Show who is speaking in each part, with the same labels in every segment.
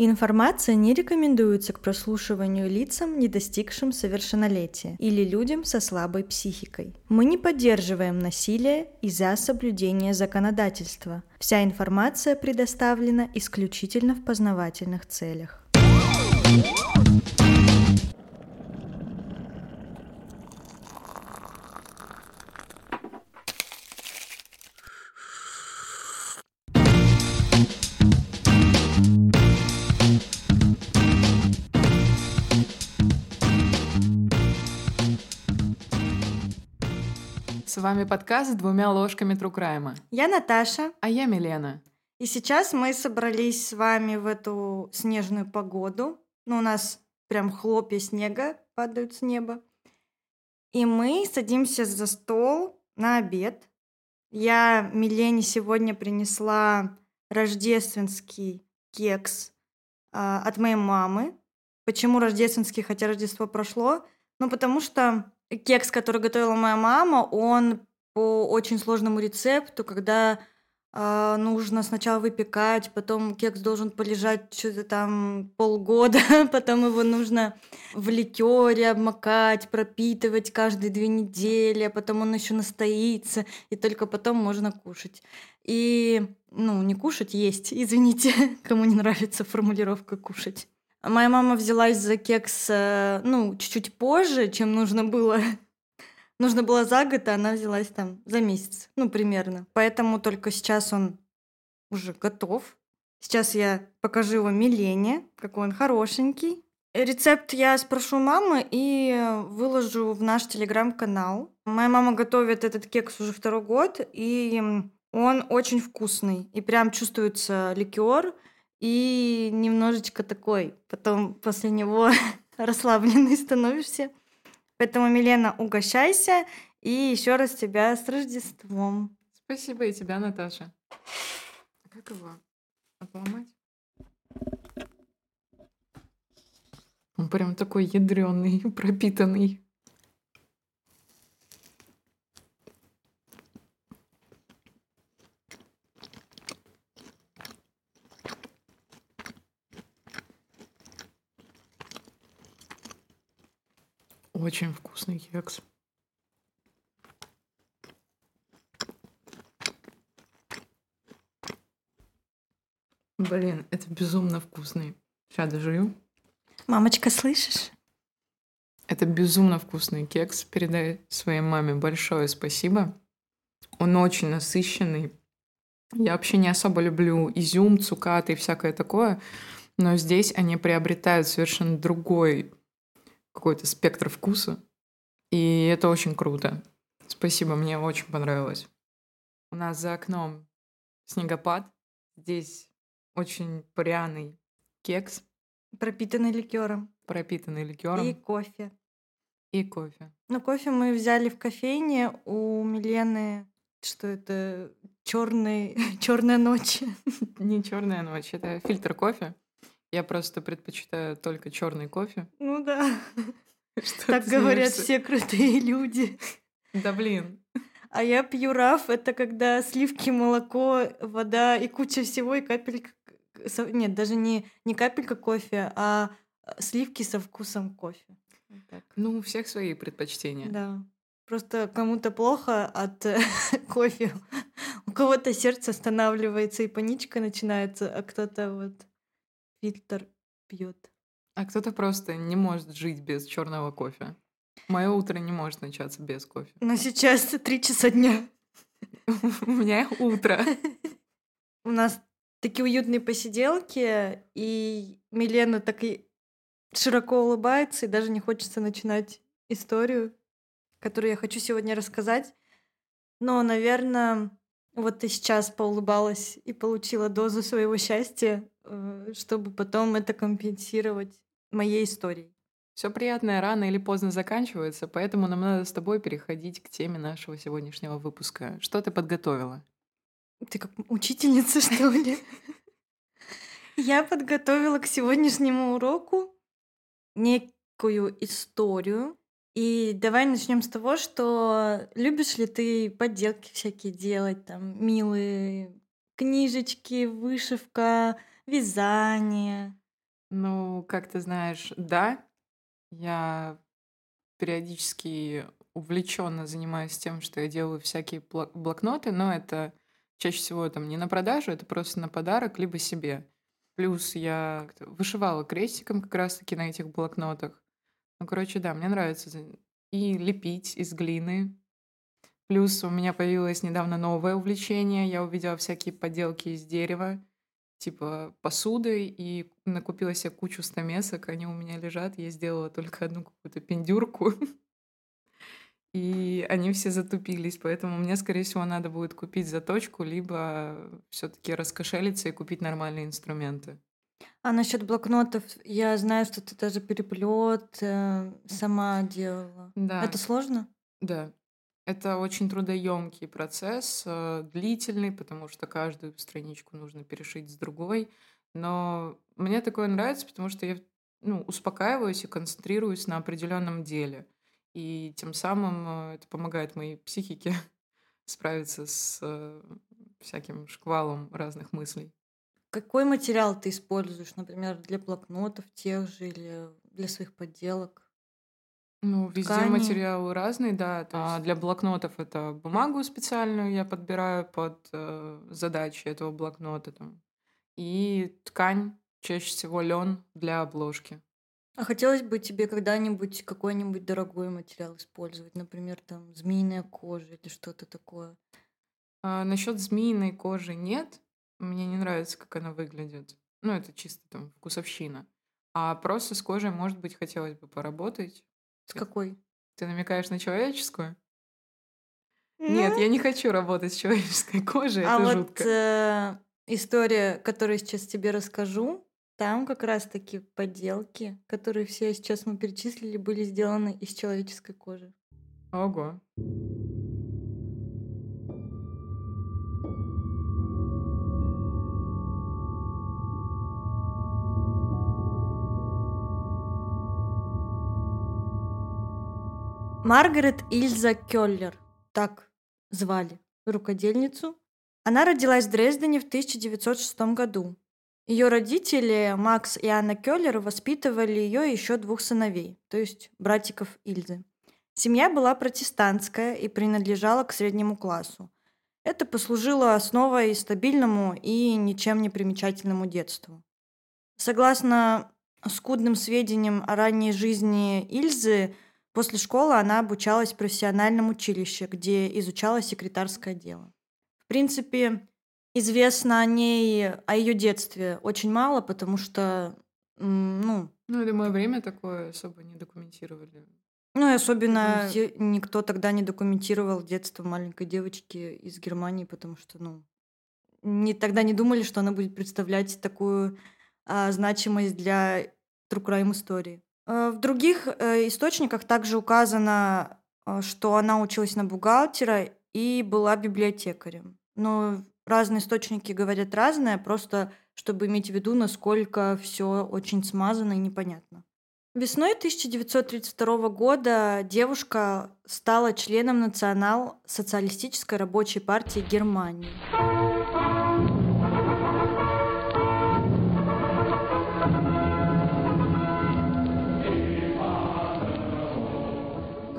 Speaker 1: Информация не рекомендуется к прослушиванию лицам, не достигшим совершеннолетия, или людям со слабой психикой. Мы не поддерживаем насилие из-за соблюдения законодательства. Вся информация предоставлена исключительно в познавательных целях.
Speaker 2: Вами подкаст с двумя ложками Трукрайма.
Speaker 1: Я Наташа.
Speaker 2: А я Милена.
Speaker 1: И сейчас мы собрались с вами в эту снежную погоду. Ну, у нас прям хлопья снега падают с неба. И мы садимся за стол на обед. Я Милене сегодня принесла рождественский кекс э, от моей мамы. Почему рождественский, хотя Рождество прошло? Ну, потому что кекс, который готовила моя мама, он по очень сложному рецепту, когда э, нужно сначала выпекать, потом кекс должен полежать что-то там полгода, потом его нужно в ликере обмакать, пропитывать каждые две недели, а потом он еще настоится, и только потом можно кушать. И, ну, не кушать, есть, извините, кому не нравится формулировка кушать. Моя мама взялась за кекс, э, ну, чуть-чуть позже, чем нужно было. нужно было за год, а она взялась там за месяц, ну, примерно. Поэтому только сейчас он уже готов. Сейчас я покажу его Милене, какой он хорошенький. Рецепт я спрошу мамы и выложу в наш телеграм-канал. Моя мама готовит этот кекс уже второй год, и он очень вкусный. И прям чувствуется ликер и немножечко такой, потом после него расслабленный становишься. Поэтому, Милена, угощайся, и еще раз тебя с Рождеством.
Speaker 2: Спасибо и тебя, Наташа. Как его обломать? Он прям такой ядреный, пропитанный. Очень вкусный кекс. Блин, это безумно вкусный. Сейчас дожую.
Speaker 1: Мамочка, слышишь?
Speaker 2: Это безумно вкусный кекс. Передай своей маме большое спасибо. Он очень насыщенный. Я вообще не особо люблю изюм, цукаты и всякое такое, но здесь они приобретают совершенно другой какой-то спектр вкуса. И это очень круто. Спасибо, мне очень понравилось. У нас за окном снегопад. Здесь очень пряный кекс.
Speaker 1: Пропитанный ликером.
Speaker 2: Пропитанный ликером.
Speaker 1: И кофе.
Speaker 2: И кофе.
Speaker 1: Ну, кофе мы взяли в кофейне у Милены. Что это? Черный, черная ночь.
Speaker 2: Не черная ночь, это фильтр кофе. Я просто предпочитаю только черный кофе.
Speaker 1: Ну да. Что так говорят все крутые люди.
Speaker 2: Да блин.
Speaker 1: А я пью раф, это когда сливки, молоко, вода и куча всего, и капелька... Нет, даже не, не капелька кофе, а сливки со вкусом кофе.
Speaker 2: Так. Ну, у всех свои предпочтения.
Speaker 1: Да. Просто кому-то плохо от кофе. У кого-то сердце останавливается и паничка начинается, а кто-то вот фильтр пьет.
Speaker 2: А кто-то просто не может жить без черного кофе. Мое утро не может начаться без кофе.
Speaker 1: Но сейчас три часа дня.
Speaker 2: У меня утро.
Speaker 1: У нас такие уютные посиделки, и Милена так и широко улыбается, и даже не хочется начинать историю, которую я хочу сегодня рассказать. Но, наверное, вот ты сейчас поулыбалась и получила дозу своего счастья, чтобы потом это компенсировать моей историей.
Speaker 2: Все приятное рано или поздно заканчивается, поэтому нам надо с тобой переходить к теме нашего сегодняшнего выпуска. Что ты подготовила?
Speaker 1: Ты как учительница, что ли? Я подготовила к сегодняшнему уроку некую историю, и давай начнем с того, что любишь ли ты подделки всякие делать, там, милые книжечки, вышивка, вязание?
Speaker 2: Ну, как ты знаешь, да, я периодически увлеченно занимаюсь тем, что я делаю всякие блокноты, но это чаще всего там не на продажу, это просто на подарок, либо себе. Плюс я вышивала крестиком как раз-таки на этих блокнотах. Ну, короче, да, мне нравится и лепить из глины. Плюс у меня появилось недавно новое увлечение. Я увидела всякие поделки из дерева, типа посуды, и накупила себе кучу стамесок. Они у меня лежат. Я сделала только одну какую-то пиндюрку. И они все затупились, поэтому мне, скорее всего, надо будет купить заточку, либо все-таки раскошелиться и купить нормальные инструменты.
Speaker 1: А насчет блокнотов, я знаю, что ты даже переплет э, сама делала.
Speaker 2: Да,
Speaker 1: Это сложно?
Speaker 2: да. Это очень трудоемкий процесс, э, длительный, потому что каждую страничку нужно перешить с другой. Но мне такое нравится, потому что я ну, успокаиваюсь и концентрируюсь на определенном деле. И тем самым э, это помогает моей психике справиться с э, всяким шквалом разных мыслей.
Speaker 1: Какой материал ты используешь, например, для блокнотов тех же или для своих подделок?
Speaker 2: Ну, везде
Speaker 1: Ткани?
Speaker 2: материалы разные, да. То А для блокнотов это бумагу специальную я подбираю под э, задачи этого блокнота там. И ткань, чаще всего лен для обложки.
Speaker 1: А хотелось бы тебе когда-нибудь какой-нибудь дорогой материал использовать, например, там змеиная кожа или что-то такое?
Speaker 2: А насчет змеиной кожи нет. Мне не нравится, как она выглядит. Ну, это чисто там вкусовщина. А просто с кожей, может быть, хотелось бы поработать.
Speaker 1: С какой?
Speaker 2: Ты намекаешь на человеческую? Нет, я не хочу работать с человеческой кожей,
Speaker 1: А
Speaker 2: это
Speaker 1: вот
Speaker 2: жутко.
Speaker 1: э, история, которую сейчас тебе расскажу, там как раз-таки подделки, которые все сейчас мы перечислили, были сделаны из человеческой кожи.
Speaker 2: Ого.
Speaker 1: Маргарет Ильза Келлер, так звали рукодельницу. Она родилась в Дрездене в 1906 году. Ее родители, Макс и Анна Келлер, воспитывали ее и еще двух сыновей, то есть братиков Ильзы. Семья была протестантская и принадлежала к среднему классу. Это послужило основой стабильному и ничем не примечательному детству. Согласно скудным сведениям о ранней жизни Ильзы, после школы она обучалась в профессиональном училище, где изучала секретарское дело. В принципе, известно о ней, о ее детстве очень мало, потому что, ну,
Speaker 2: Ну, я думаю, время такое особо не документировали.
Speaker 1: ну и особенно никто тогда не документировал детство маленькой девочки из Германии, потому что, ну, не, тогда не думали, что она будет представлять такую а, значимость для true crime истории. А, В других э, источниках также указано, а, что она училась на бухгалтера и была библиотекарем. Но разные источники говорят разное, просто чтобы иметь в виду, насколько все очень смазано и непонятно. Весной 1932 года девушка стала членом Национал-социалистической рабочей партии Германии.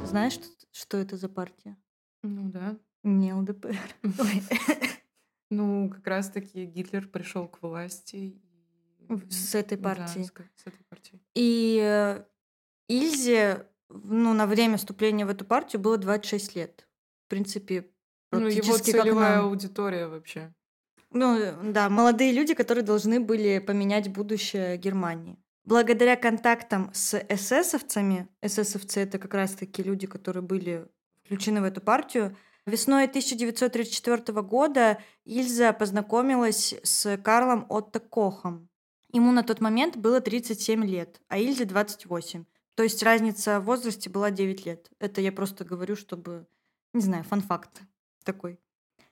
Speaker 1: Знаешь, что- что это за партия?
Speaker 2: Ну да.
Speaker 1: Не ЛДПР.
Speaker 2: Ну, как раз-таки Гитлер пришел к власти.
Speaker 1: с этой
Speaker 2: Да,
Speaker 1: партии.
Speaker 2: с, этой партией.
Speaker 1: И э, Ильзе ну, на время вступления в эту партию было 26 лет. В принципе,
Speaker 2: Ну, его
Speaker 1: практически как
Speaker 2: целевая
Speaker 1: нам.
Speaker 2: аудитория вообще.
Speaker 1: Ну, да, молодые люди, которые должны были поменять будущее Германии. Благодаря контактам с эсэсовцами, эсэсовцы это как раз-таки люди, которые были включены в эту партию, весной 1934 года Ильза познакомилась с Карлом Отто Кохом. Ему на тот момент было 37 лет, а Ильзе 28. То есть разница в возрасте была 9 лет. Это я просто говорю, чтобы, не знаю, фан-факт такой.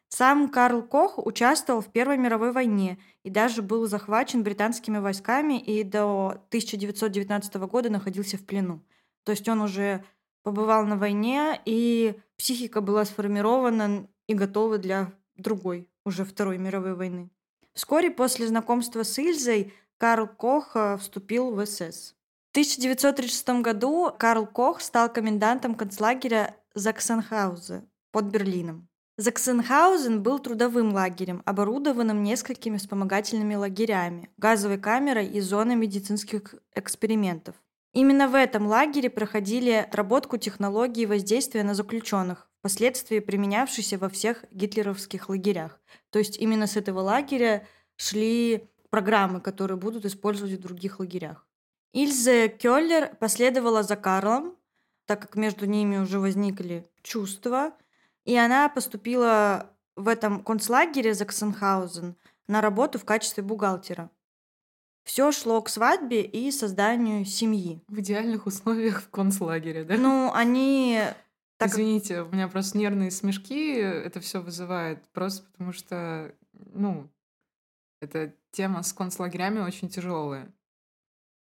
Speaker 1: Сам Карл Кох участвовал в Первой мировой войне и даже был захвачен британскими войсками и до 1919 года находился в плену. То есть он уже побывал на войне, и психика была сформирована и готова для другой, уже Второй мировой войны. Вскоре после знакомства с Ильзой Карл Кох э, вступил в СС. В 1936 году Карл Кох стал комендантом концлагеря Заксенхаузе под Берлином. Заксенхаузен был трудовым лагерем, оборудованным несколькими вспомогательными лагерями, газовой камерой и зоной медицинских экспериментов. Именно в этом лагере проходили отработку технологии воздействия на заключенных, впоследствии применявшейся во всех гитлеровских лагерях. То есть именно с этого лагеря шли программы, которые будут использовать в других лагерях. Ильзе Кёллер последовала за Карлом, так как между ними уже возникли чувства, и она поступила в этом концлагере Заксенхаузен на работу в качестве бухгалтера. Все шло к свадьбе и созданию семьи.
Speaker 2: В идеальных условиях в концлагере, да?
Speaker 1: Ну, они...
Speaker 2: Так... Извините, у меня просто нервные смешки это все вызывает, просто потому что, ну, эта тема с концлагерями очень тяжелая.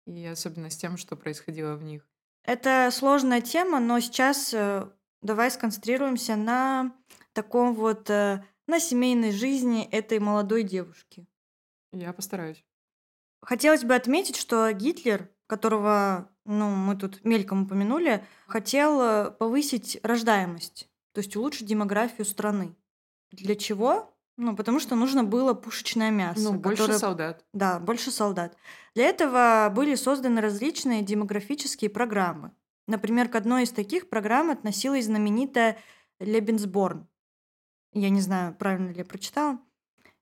Speaker 2: И особенно с тем, что происходило в них.
Speaker 1: Это сложная тема, но сейчас э, давай сконцентрируемся на таком вот, э, на семейной жизни этой молодой девушки.
Speaker 2: Я постараюсь.
Speaker 1: Хотелось бы отметить, что Гитлер, которого ну, мы тут мельком упомянули, хотел э, повысить рождаемость, то есть улучшить демографию страны. Для чего? Ну, потому что нужно было пушечное мясо.
Speaker 2: Ну, больше которое... солдат.
Speaker 1: Да, больше солдат. Для этого были созданы различные демографические программы. Например, к одной из таких программ относилась знаменитая Лебенсборн. Я не знаю, правильно ли я прочитала.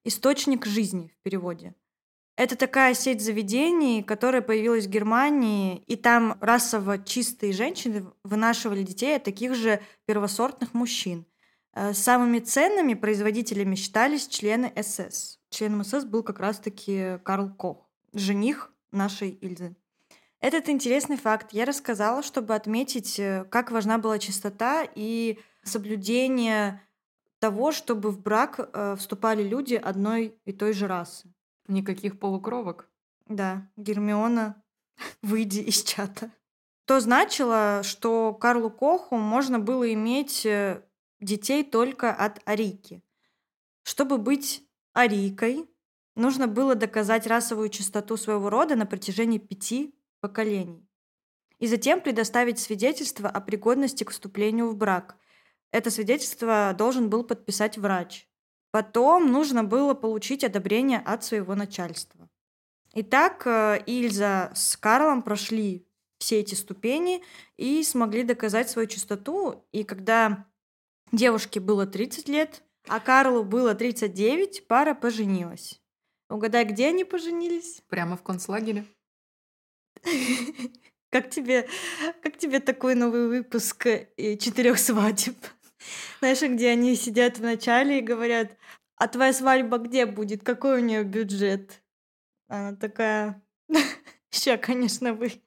Speaker 1: «Источник жизни» в переводе. Это такая сеть заведений, которая появилась в Германии, и там расово чистые женщины вынашивали детей от таких же первосортных мужчин. Э, самыми ценными производителями считались члены СС. Членом СС был как раз-таки Карл Кох, жених нашей Ильзы. Этот интересный факт я рассказала, чтобы отметить, э, как важна была чистота и соблюдение того, чтобы в брак э, вступали люди одной и той же расы.
Speaker 2: Никаких полукровок?
Speaker 1: Да, Гермиона, выйди из чата. То значило, что Карлу Коху можно было иметь э, детей только от арийки. Чтобы быть арийкой, нужно было доказать расовую чистоту своего рода на протяжении пяти поколений. И затем предоставить свидетельство о пригодности к вступлению в брак. Это свидетельство должен был подписать врач. Потом нужно было получить одобрение от своего начальства. Итак, э, Ильза с Карлом прошли все эти ступени и смогли доказать свою чистоту. И когда девушке было 30 лет, а Карлу было 39, пара поженилась. Угадай, где они поженились?
Speaker 2: Прямо в концлагере.
Speaker 1: Как тебе, как тебе такой новый выпуск э, четырех свадеб? Знаешь, где они сидят в начале и говорят, а твоя свадьба где будет? Какой у нее бюджет? Она такая, ща, конечно, вы.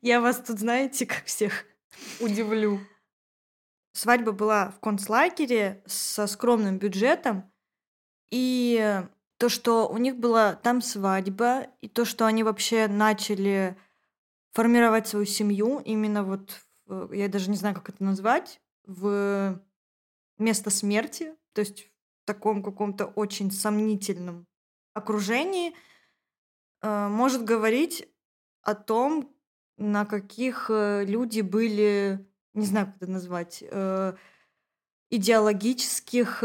Speaker 1: Я вас тут, знаете, как всех.
Speaker 2: Удивлю.
Speaker 1: Свадьба была в концлагере со скромным бюджетом. И то, что у них была там свадьба, и то, что они вообще начали формировать свою семью, именно вот, я даже не знаю, как это назвать, в место смерти, то есть в таком каком-то очень сомнительном окружении, э, может говорить о том, на каких э, люди были, не знаю, как это назвать, э, идеологических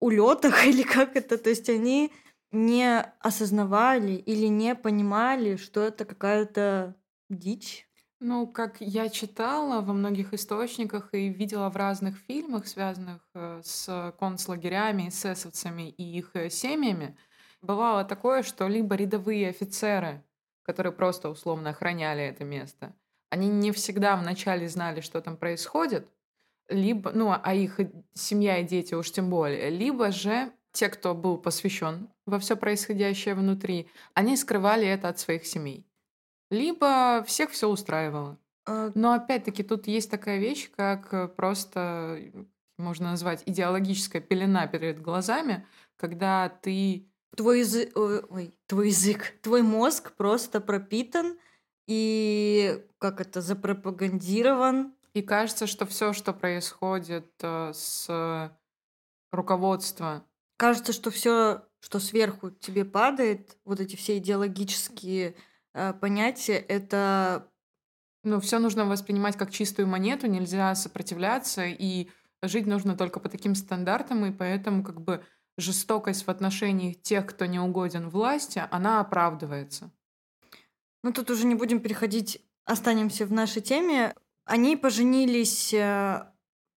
Speaker 1: улетах или как это, то есть они не осознавали или не понимали, что это какая-то дичь.
Speaker 2: Ну, как я читала во многих источниках и видела в разных фильмах, связанных э, с концлагерями, эсэсовцами и их э, семьями, бывало такое, что либо рядовые офицеры, которые просто условно охраняли это место, они не всегда вначале знали, что там происходит, либо, ну, а их семья и дети уж тем более, либо же те, кто был посвящен во все происходящее внутри, они скрывали это от своих семей либо всех все устраивало. А Но опять-таки тут есть такая вещь, как просто можно назвать идеологическая пелена перед глазами, когда ты
Speaker 1: твой язык, ой, твой язык, твой мозг просто пропитан и как это запропагандирован.
Speaker 2: И кажется, что все, что происходит э, с руководства,
Speaker 1: кажется, что все что сверху тебе падает, вот эти все идеологические э, понятия, это
Speaker 2: Ну, все нужно воспринимать как чистую монету, нельзя сопротивляться, и жить нужно только по таким стандартам, и поэтому как бы жестокость в отношениях тех, кто не угоден власти, она оправдывается.
Speaker 1: Ну, тут уже не будем переходить, останемся в нашей теме. Они поженились э,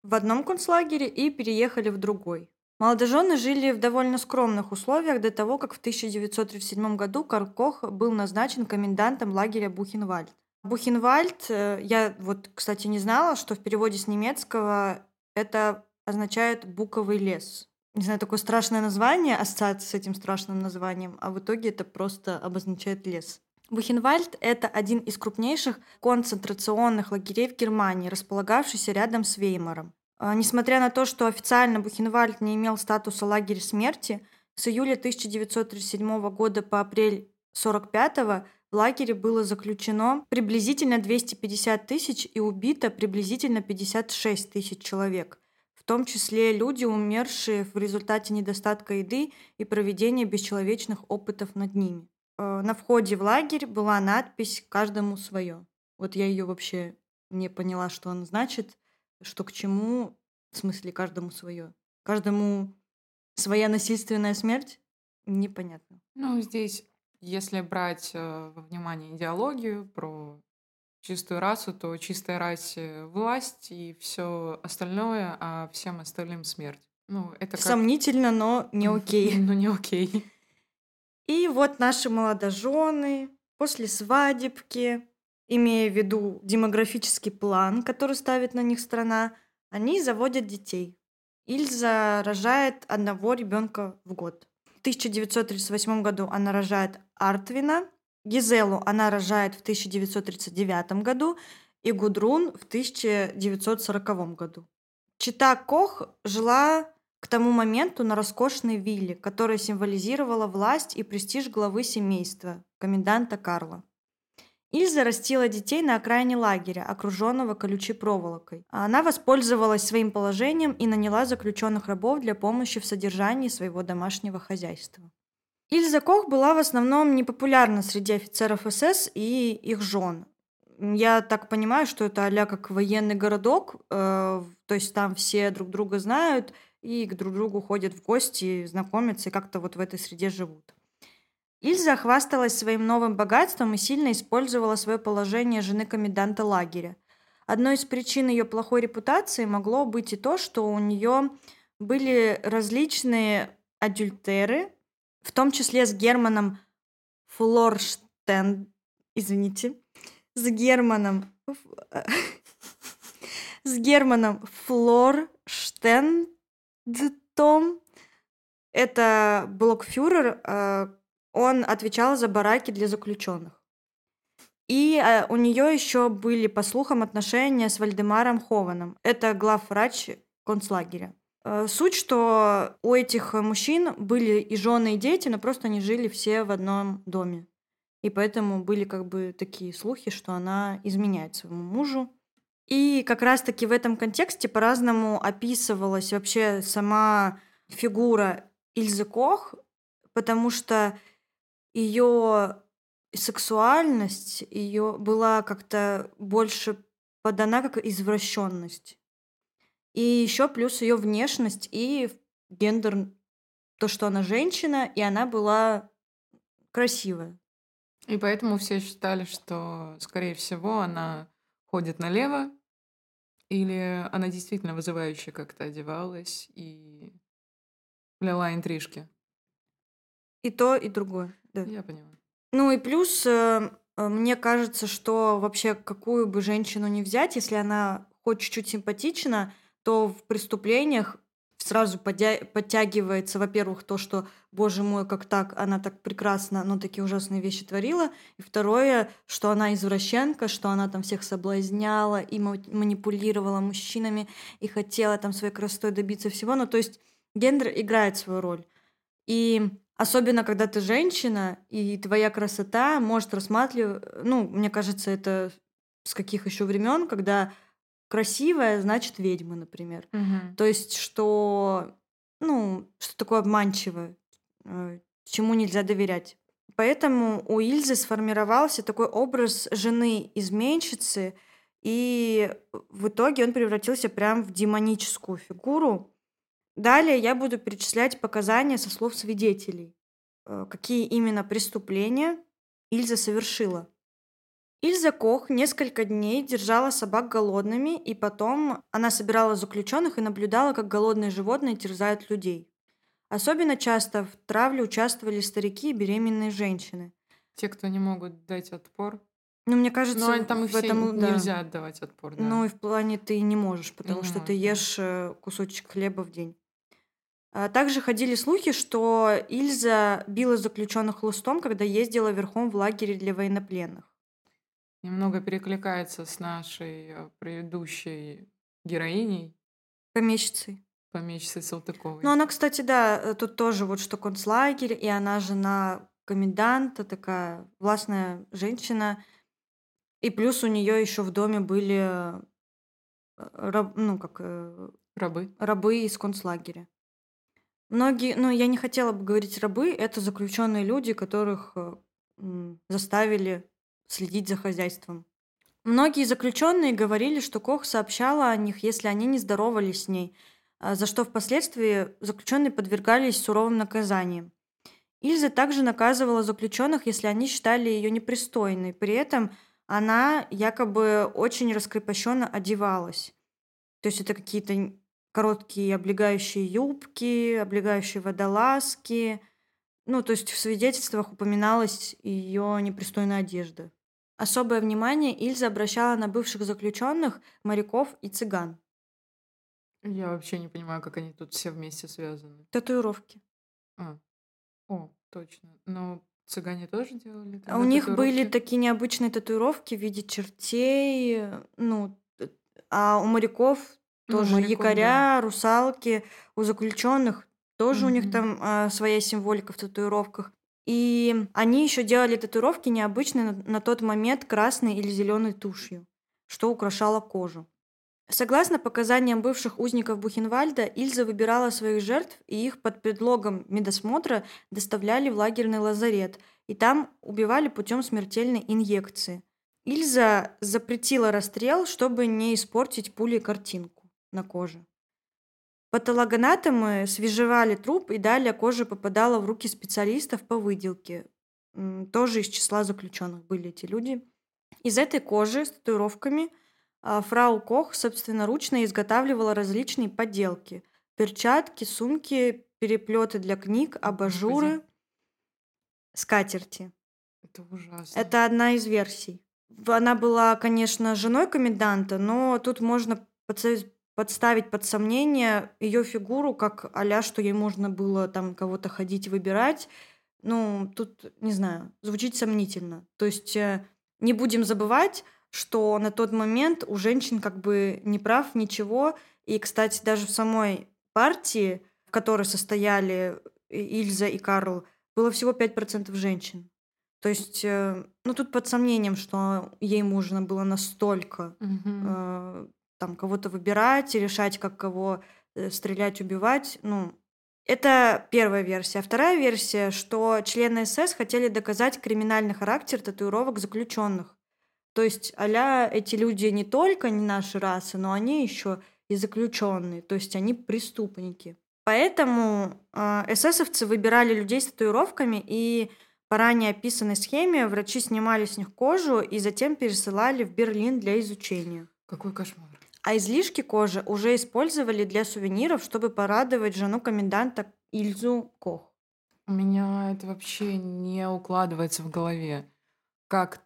Speaker 1: в одном концлагере и переехали в другой. Молодожены жили в довольно скромных условиях до того, как в 1937 году Карл Кох был назначен комендантом лагеря Бухенвальд. Бухенвальд, э, я вот, кстати, не знала, что в переводе с немецкого это означает «буковый лес». Не знаю, такое страшное название, ассоциация с этим страшным названием, а в итоге это просто обозначает лес. Бухенвальд – это один из крупнейших концентрационных лагерей в Германии, располагавшийся рядом с Веймаром. А, несмотря на то, что официально Бухенвальд не имел статуса лагеря смерти, с июля 1937 года по апрель 1945 в лагере было заключено приблизительно 250 тысяч и убито приблизительно 56 тысяч человек, в том числе люди, умершие в результате недостатка еды и проведения бесчеловечных опытов над ними. Э, на входе в лагерь была надпись «Каждому свое». Вот я ее вообще не поняла, что она значит, что к чему, в смысле каждому свое. Каждому своя насильственная смерть? Непонятно.
Speaker 2: Ну, здесь, если брать э, во внимание идеологию про чистую расу, то чистая расе власть и все остальное, а всем остальным смерть. Ну, это как...
Speaker 1: Сомнительно, но не окей.
Speaker 2: Ну, не окей.
Speaker 1: И вот наши молодожены после свадебки, имея в виду демографический план, который ставит на них страна, они заводят детей. Ильза рожает одного ребенка в год. В 1938 году она рожает Артвина, Гизелу она рожает в 1939 году и Гудрун в 1940 году. Чита Кох жила к тому моменту на роскошной вилле, которая символизировала власть и престиж главы семейства, коменданта Карла. Ильза растила детей на окраине лагеря, окруженного колючей проволокой. Она воспользовалась своим положением и наняла заключенных рабов для помощи в содержании своего домашнего хозяйства. Ильза Кох была в основном непопулярна среди офицеров СС и их жен. Я так понимаю, что это а как военный городок, э, то есть там все друг друга знают, и к друг другу ходят в гости, знакомятся и как-то вот в этой среде живут. Ильза хвасталась своим новым богатством и сильно использовала свое положение жены коменданта лагеря. Одной из причин ее плохой репутации могло быть и то, что у нее были различные адюльтеры, в том числе с Германом Флорштен... Извините. С Германом... С Германом Флорштен Том. Это блокфюрер, э, он отвечал за бараки для заключенных. И э, у нее еще были, по слухам, отношения с Вальдемаром Хованом. Это главврач концлагеря. Э, суть, что у этих мужчин были и жены, и дети, но просто они жили все в одном доме. И поэтому были как бы такие слухи, что она изменяет своему мужу. И как раз-таки в этом контексте по-разному описывалась вообще сама фигура Ильзы Кох, потому что ее сексуальность ее была как-то больше подана как извращенность. И еще плюс ее внешность и гендер, то, что она женщина, и она была красивая.
Speaker 2: И поэтому все считали, что, скорее всего, она ходит налево, или она действительно вызывающе как-то одевалась и плела интрижки.
Speaker 1: И то, и другое. Да.
Speaker 2: Я поняла.
Speaker 1: Ну и плюс, э, э, мне кажется, что вообще какую бы женщину не взять, если она хоть чуть-чуть симпатична, то в преступлениях сразу подтягивается, во-первых, то, что, боже мой, как так, она так прекрасно, но такие ужасные вещи творила, и второе, что она извращенка, что она там всех соблазняла и манипулировала мужчинами, и хотела там своей красотой добиться всего, ну то есть гендер играет свою роль. И особенно, когда ты женщина, и твоя красота может рассматривать, ну, мне кажется, это с каких еще времен, когда красивая, значит ведьма, например.
Speaker 2: Угу.
Speaker 1: То есть, что, ну, что такое обманчивое. э, чему нельзя доверять. Поэтому у Ильзы сформировался такой образ жены-изменщицы, и в итоге он превратился прям в демоническую фигуру. Далее я буду перечислять показания со слов свидетелей, э, какие именно преступления Ильза совершила. Ильза Кох несколько дней держала собак голодными, и потом она собирала заключенных и наблюдала, как голодные животные терзают людей. Особенно часто в травле участвовали старики и беременные женщины.
Speaker 2: Те, кто не могут дать отпор.
Speaker 1: Ну, мне кажется,
Speaker 2: Но там
Speaker 1: в этом да.
Speaker 2: нельзя отдавать отпор, да.
Speaker 1: Ну и в плане ты не можешь, потому
Speaker 2: Не
Speaker 1: что ты
Speaker 2: можешь, да.
Speaker 1: ешь э, кусочек хлеба в день. А Также ходили слухи, что Ильза била заключенных хлыстом, когда ездила верхом в лагере для военнопленных.
Speaker 2: Немного перекликается с нашей э, предыдущей героиней,
Speaker 1: Помещицей.
Speaker 2: помещицей Салтыковой.
Speaker 1: Ну, она, кстати, да, э, тут тоже вот что концлагерь, и она жена коменданта, такая властная женщина. И плюс у нее еще в доме были э, раб- ну, как э,
Speaker 2: Рабы.
Speaker 1: рабы из концлагеря. Многие, ну, я не хотела бы говорить рабы, это заключенные люди, которых э, м, заставили следить за хозяйством. Многие заключенные говорили, что Кох сообщала о них, если они не здоровались с ней, а, за что впоследствии заключенные подвергались суровым наказаниям. Ильза также наказывала заключенных, если они считали ее непристойной. При этом она якобы очень раскрепощенно одевалась. То есть это какие-то короткие облегающие юбки, облегающие водолазки. Ну, то есть в свидетельствах упоминалась ее непристойная одежда. Особое внимание Ильза обращала на бывших заключенных, моряков и цыган.
Speaker 2: Я вообще не понимаю, как они тут все вместе связаны.
Speaker 1: Татуировки.
Speaker 2: А, о, точно. Но цыгане тоже делали
Speaker 1: А у них были
Speaker 2: татуировки?
Speaker 1: такие необычные татуировки в виде чертей, ну, а у моряков
Speaker 2: Ну,
Speaker 1: тоже
Speaker 2: моряков, да.
Speaker 1: якоря, русалки, у заключенных тоже у них там а, своя символика в татуировках. И они еще делали татуировки необычные на, тот момент красной или зеленой тушью, что украшало кожу. Согласно показаниям бывших узников Бухенвальда, Ильза выбирала своих жертв, и их под предлогом медосмотра доставляли в лагерный лазарет, и там убивали путем смертельной инъекции. Ильза запретила расстрел, чтобы не испортить пулей картинку на коже. Патологоанатомы свежевали труп, и далее кожа попадала в руки специалистов по выделке. Тоже из числа заключенных были эти люди. Из этой кожи с татуировками а, фрау Кох собственноручно изготавливала различные поделки. Перчатки, сумки, переплеты для книг, абажуры, скатерти.
Speaker 2: Это ужасно.
Speaker 1: Это одна из версий. Она была, конечно, женой коменданта, но тут можно подставить под сомнение ее фигуру, как а что ей можно было там кого-то ходить выбирать. Ну, тут, не знаю, звучит сомнительно. То есть э, не будем забывать, что на тот момент у женщин как бы не прав ничего. И, кстати, даже в самой партии, в которой состояли Ильза и Карл, было всего 5% женщин. То есть, э, ну, тут под сомнением, что ей можно было настолько
Speaker 2: Мгм.
Speaker 1: э, там кого-то выбирать и решать, как кого э, стрелять, убивать. Ну, это первая версия. А вторая версия, что члены СС хотели доказать криминальный характер татуировок заключенных. То есть, аля эти люди не только не наши расы, но они еще и заключенные, то есть они преступники. Поэтому э, эсэсовцы выбирали людей с татуировками, и по ранее описанной схеме врачи снимали с них кожу и затем пересылали в Берлин для изучения.
Speaker 2: Какой кошмар.
Speaker 1: А излишки кожи уже использовали для сувениров, чтобы порадовать жену коменданта Ильзу Кох.
Speaker 2: У меня это вообще не укладывается в голове. Как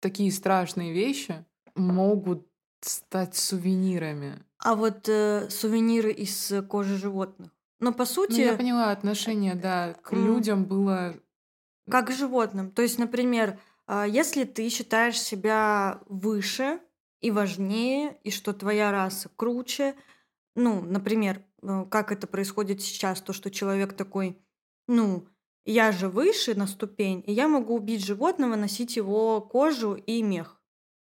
Speaker 2: такие страшные вещи могут стать сувенирами?
Speaker 1: А вот э, сувениры из э, кожи животных. Но по
Speaker 2: Ну,
Speaker 1: сути,
Speaker 2: я поняла, отношение, да, к
Speaker 1: М.
Speaker 2: людям было...
Speaker 1: как к животным. То есть, например, а, если ты считаешь себя выше и важнее, и что твоя раса круче, ну, например, э, как это происходит сейчас, то, что человек такой, ну, я же выше на ступень, и я могу убить животного, носить его кожу и мех,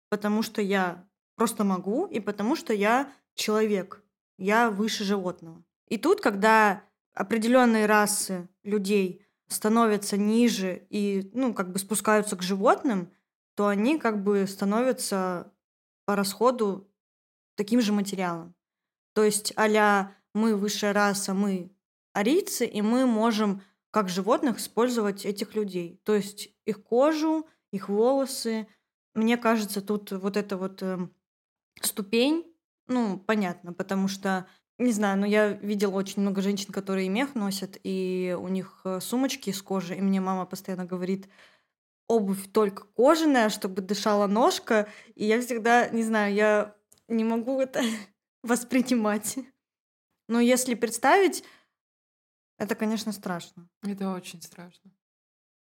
Speaker 1: потому что я просто могу, и потому что я человек, я выше животного. И тут, когда определенные расы людей становятся ниже и, ну, как бы спускаются к животным, то они как бы становятся по расходу таким же материалом. То есть а мы высшая раса, мы арийцы, и мы можем как животных использовать этих людей. То есть их кожу, их волосы. Мне кажется, тут вот эта вот э, ступень, ну, понятно, потому что не знаю, но я видела очень много женщин, которые мех носят, и у них э, сумочки из кожи, и мне мама постоянно говорит, обувь только кожаная, чтобы дышала ножка, и я всегда, не знаю, я не могу это воспринимать. Но если представить, это, конечно, страшно.
Speaker 2: Это очень страшно.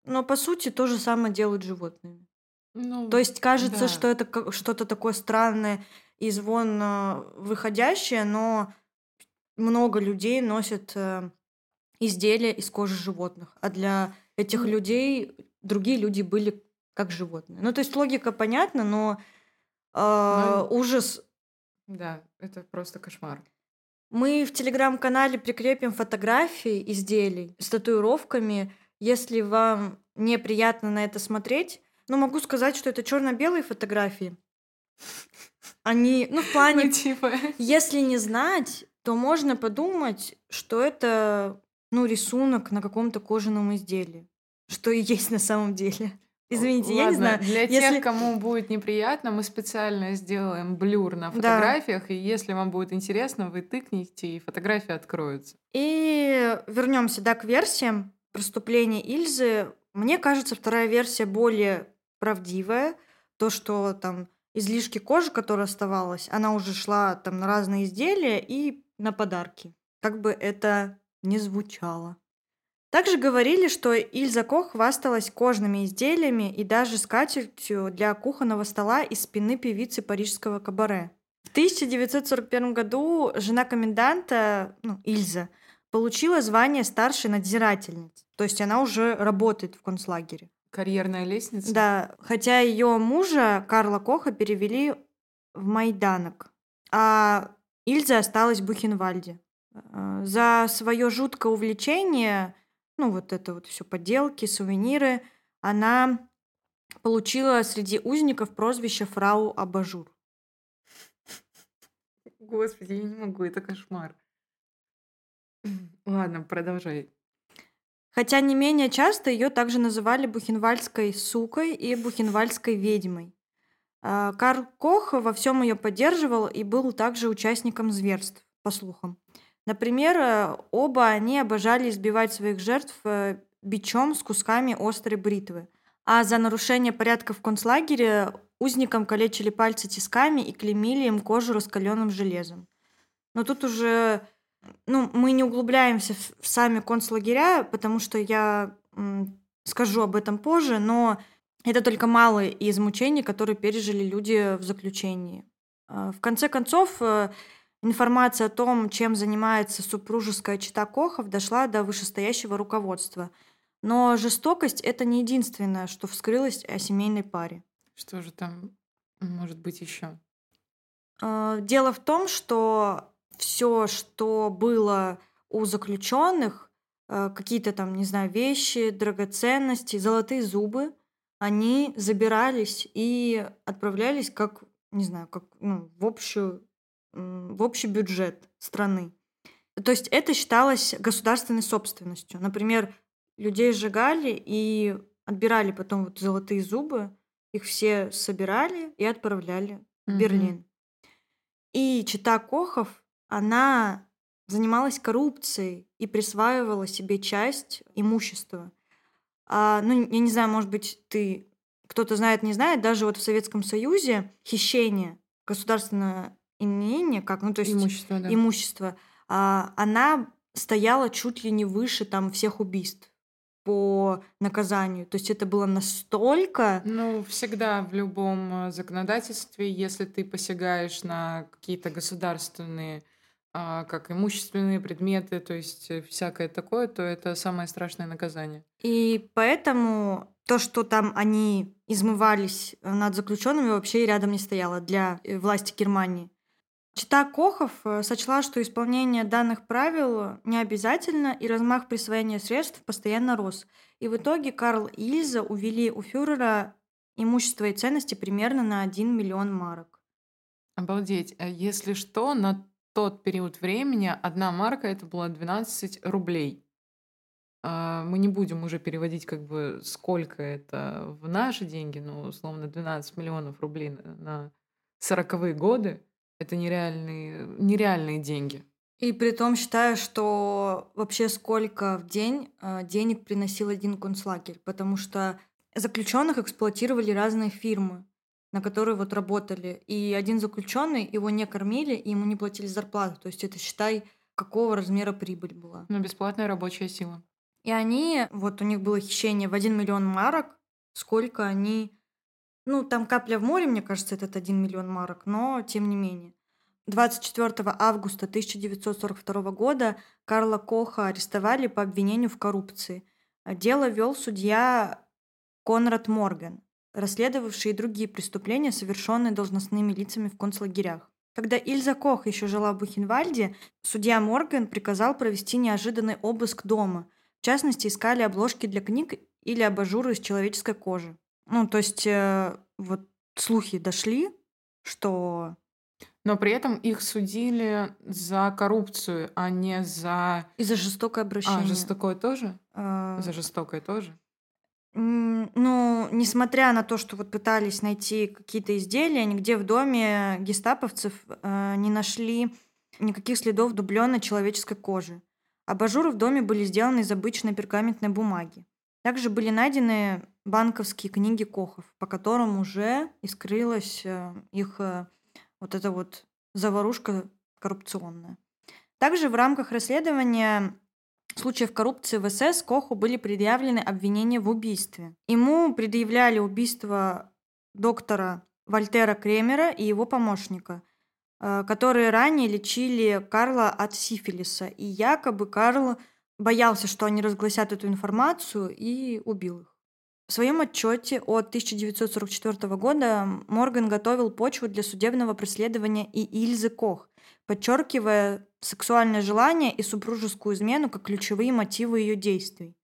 Speaker 1: Но по сути то же самое делают животные.
Speaker 2: Ну,
Speaker 1: То есть кажется,
Speaker 2: да.
Speaker 1: что это что-то такое странное и звон э, выходящее, но много людей носят э, изделия из кожи животных, а для этих
Speaker 2: Ну,
Speaker 1: людей другие люди были как животные. Ну, то есть логика понятна, но э,
Speaker 2: ну,
Speaker 1: ужас.
Speaker 2: да, это просто кошмар.
Speaker 1: Мы в телеграм-канале прикрепим фотографии изделий с татуировками. Если вам неприятно на это смотреть, но могу сказать, что это черно-белые фотографии. Они, ну, в
Speaker 2: Ну,
Speaker 1: плане,
Speaker 2: типа,
Speaker 1: если не знать, то можно подумать, что это, ну, рисунок на каком-то кожаном изделии, что и есть на самом деле. Извините, я не
Speaker 2: ладно,
Speaker 1: знаю.
Speaker 2: для
Speaker 1: Если
Speaker 2: тех, кому будет неприятно, мы специально сделаем блюр на
Speaker 1: да.
Speaker 2: фотографиях, и если вам будет интересно, вы тыкните, и фотографии откроются.
Speaker 1: И вернемся, да, к версиям преступления Ильзы. Мне кажется, вторая версия более правдивая. То, что там излишки кожи, которая оставалась, она уже шла там на разные изделия и на подарки. Как бы это ни звучало. Также говорили, что Ильза Кох хвасталась кожными изделиями и даже скатертью для кухонного стола из спины певицы парижского кабаре. В 1941 году жена коменданта, ну, Ильза, получила звание старшей надзирательницы. То есть она уже работает в концлагере.
Speaker 2: Карьерная лестница?
Speaker 1: Да, хотя ее мужа Карла Коха перевели в Майданок, а Ильза осталась в Бухенвальде. Э, За свое жуткое увлечение, ну вот это вот все подделки, сувениры, она получила среди узников прозвище фрау Абажур.
Speaker 2: Господи, я не могу, это кошмар. Ладно, продолжай.
Speaker 1: Хотя не менее часто ее также называли бухенвальдской сукой и бухенвальдской ведьмой. А, Карл Кох во всем ее поддерживал и был также участником зверств, по слухам. Например, э, оба они обожали избивать своих жертв э, бичом с кусками острой бритвы. А за нарушение порядка в концлагере узникам калечили пальцы тисками и клеймили им кожу раскаленным железом. Но тут уже ну, мы не углубляемся в сами концлагеря, потому что я скажу об этом позже, но это только малые из мучений, которые пережили люди в заключении. А, В конце концов, э, информация о том, чем занимается супружеская чита Кохов, дошла до вышестоящего руководства. Но жестокость – это не единственное, что вскрылось о семейной паре.
Speaker 2: Что же там может быть еще?
Speaker 1: А, Дело в том, что все, что было у заключенных, э, какие-то там, не знаю, вещи, драгоценности, золотые зубы, они забирались и отправлялись как, не знаю, как ну, в общую, в общий бюджет страны. То есть это считалось государственной собственностью. Например, людей сжигали и отбирали потом вот золотые зубы, их все собирали и отправляли в
Speaker 2: Мгм.
Speaker 1: Берлин. И чита Кохов, она занималась коррупцией и присваивала себе часть имущества. А, ну, я не знаю, может быть, ты кто-то знает, не знает, даже вот в Советском Союзе хищение государственное имение, как, ну, то есть
Speaker 2: Имущество, да.
Speaker 1: имущество, а, она стояла чуть ли не выше там всех убийств по наказанию. То есть это было настолько...
Speaker 2: Ну, всегда в любом э, законодательстве, если ты посягаешь на какие-то государственные, а, как имущественные предметы, то есть э, всякое такое, то это самое страшное наказание.
Speaker 1: И поэтому то, что там они измывались над заключенными, вообще рядом не стояло для э, власти Германии. Чита Кохов э, сочла, что исполнение данных правил не обязательно, и размах присвоения средств постоянно рос. И в итоге Карл и Ильза увели у фюрера имущество и ценности примерно на 1 миллион марок.
Speaker 2: Обалдеть. А Если что, на тот период времени одна марка это было 12 рублей. А, Мы не будем уже переводить, как бы, сколько это в наши деньги, но условно 12 миллионов рублей на 40 годы. Это нереальные, нереальные деньги.
Speaker 1: И при том считаю, что вообще сколько в день э, денег приносил один концлагерь, потому что заключенных эксплуатировали разные фирмы, на которые вот работали. И один заключенный, его не кормили, и ему не платили зарплату. То есть это, считай, какого размера прибыль была.
Speaker 2: Ну, бесплатная рабочая сила.
Speaker 1: И они, вот у них было хищение в 1 миллион марок, сколько они... Ну, там капля в море, мне кажется, этот 1 миллион марок, но тем не менее. 24 августа 1942 года Карла Коха арестовали по обвинению в коррупции. Дело вел судья Конрад Морган, расследовавший другие преступления, совершенные должностными лицами в концлагерях. Когда Ильза Кох еще жила в Бухенвальде, судья Морган приказал провести неожиданный обыск дома. В частности, искали обложки для книг или абажуры из человеческой кожи. Ну, то есть, э, вот слухи дошли, что
Speaker 2: Но при этом их судили за коррупцию, а не за...
Speaker 1: из-за жестокое
Speaker 2: А,
Speaker 1: обращение.
Speaker 2: жестокое тоже?
Speaker 1: э,
Speaker 2: За жестокое тоже?
Speaker 1: Ну, несмотря на то, что вот пытались найти какие-то изделия, нигде в доме гестаповцев э, не нашли никаких следов дубленной человеческой кожи. Абажуры в доме были сделаны из обычной пергаментной бумаги. Также были найдены банковские книги Кохов, по которым уже и скрылась э, их э, вот эта вот заварушка коррупционная. Также в рамках расследования случаев коррупции в СС Коху были предъявлены обвинения в убийстве. Ему предъявляли убийство доктора Вольтера Кремера и его помощника, э, которые ранее лечили Карла от сифилиса. И якобы Карл боялся, что они разгласят эту информацию и убил их. В своем отчете от 1944 года Морган готовил почву для судебного преследования и Ильзы Кох, подчеркивая сексуальное желание и супружескую измену как ключевые мотивы ее действий.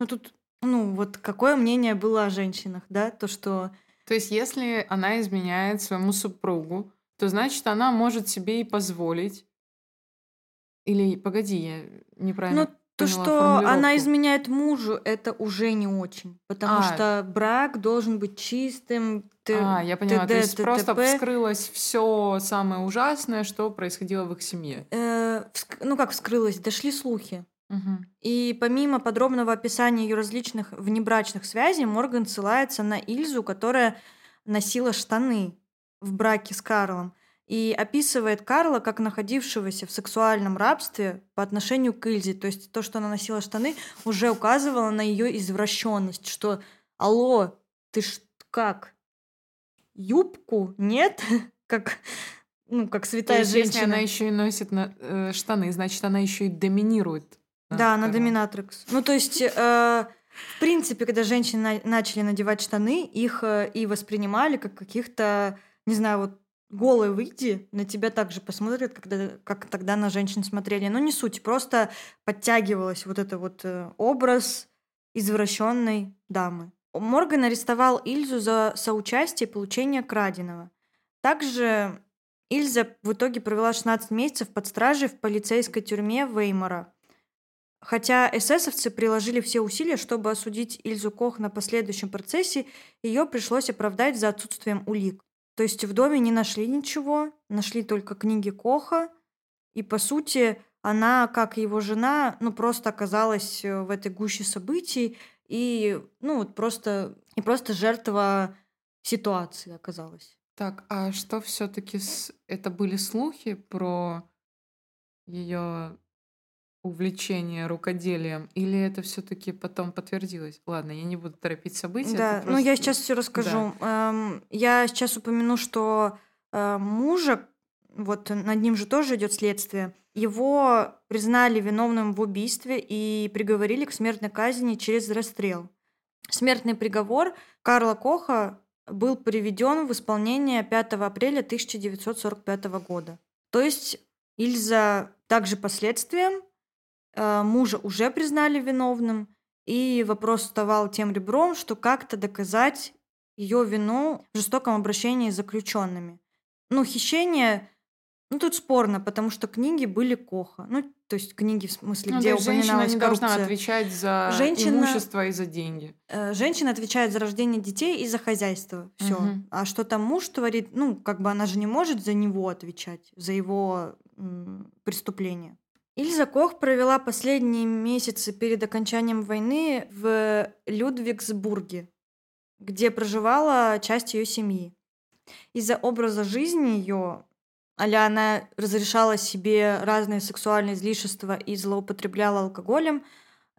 Speaker 1: Ну тут, ну вот какое мнение было о женщинах, да, то что
Speaker 2: То есть, если она изменяет своему супругу, то значит, она может себе и позволить. Или, погоди, я неправильно
Speaker 1: Ну, то, что она изменяет мужу, это уже не очень. Потому
Speaker 2: А.
Speaker 1: что брак должен быть чистым. т-
Speaker 2: А, я поняла. То
Speaker 1: т.д.,
Speaker 2: есть просто
Speaker 1: т.т.п..
Speaker 2: вскрылось все самое ужасное, что происходило в их семье.
Speaker 1: Э, вск- ну как вскрылось, дошли слухи.
Speaker 2: Мгм.
Speaker 1: И помимо подробного описания ее различных внебрачных связей, Морган ссылается на Ильзу, которая носила штаны в браке с Карлом, и описывает Карла как находившегося в сексуальном рабстве по отношению к Ильзе. То есть то, что она носила штаны, уже указывало на ее извращенность, что «Алло, ты ж как? Юбку? Нет?» Как, ну, как святая
Speaker 2: есть,
Speaker 1: женщина.
Speaker 2: если она еще и носит на- э, штаны, значит, она еще и доминирует.
Speaker 1: Да, она
Speaker 2: Карлом.
Speaker 1: доминатрикс. Ну, то есть, э, в принципе, когда женщины на- начали надевать штаны, их э, и воспринимали как каких-то, не знаю, вот голой выйди, на тебя также посмотрят, когда, как тогда на женщин смотрели. Но не суть, просто подтягивалась вот это вот э, образ извращенной дамы. Морган арестовал Ильзу за соучастие и получение краденого. Также Ильза в итоге провела 16 месяцев под стражей в полицейской тюрьме Веймара. Хотя эсэсовцы приложили все усилия, чтобы осудить Ильзу Кох на последующем процессе, ее пришлось оправдать за отсутствием улик. То есть в доме не нашли ничего, нашли только книги Коха, и по сути она, как и его жена, ну просто оказалась э, в этой гуще событий и ну вот просто и просто жертва ситуации оказалась.
Speaker 2: Так, а что все-таки это были слухи про ее увлечение рукоделием, или это все-таки потом подтвердилось? Ладно, я не буду торопить события.
Speaker 1: Да,
Speaker 2: это
Speaker 1: ну я
Speaker 2: просто-
Speaker 1: сейчас все расскажу. Эм, я сейчас упомяну, что э, мужа, вот над ним же тоже идет следствие, его признали виновным в убийстве и приговорили к смертной казни через расстрел. Смертный приговор Карла Коха был приведен в исполнение 5 апреля 1945 года. То есть Ильза также последствием э, мужа уже признали виновным, и вопрос вставал тем ребром, что как-то доказать ее вину в жестоком обращении с заключенными. Ну, хищение ну, тут спорно, потому что книги были Коха. Ну, то есть книги, в смысле,
Speaker 2: Ну,
Speaker 1: где
Speaker 2: есть женщина
Speaker 1: упоминалась
Speaker 2: не должна
Speaker 1: коррупция.
Speaker 2: отвечать за
Speaker 1: Женщина-
Speaker 2: имущество и за деньги.
Speaker 1: Э, Женщина отвечает за рождение детей и за хозяйство. Все.
Speaker 2: Мгм.
Speaker 1: А что там муж творит, ну, как бы она же не может за него отвечать, за его м, преступления. Ильза Кох провела последние месяцы перед окончанием войны в Людвигсбурге, где проживала часть ее семьи. Из-за образа жизни ее, аля она разрешала себе разные сексуальные излишества и злоупотребляла алкоголем,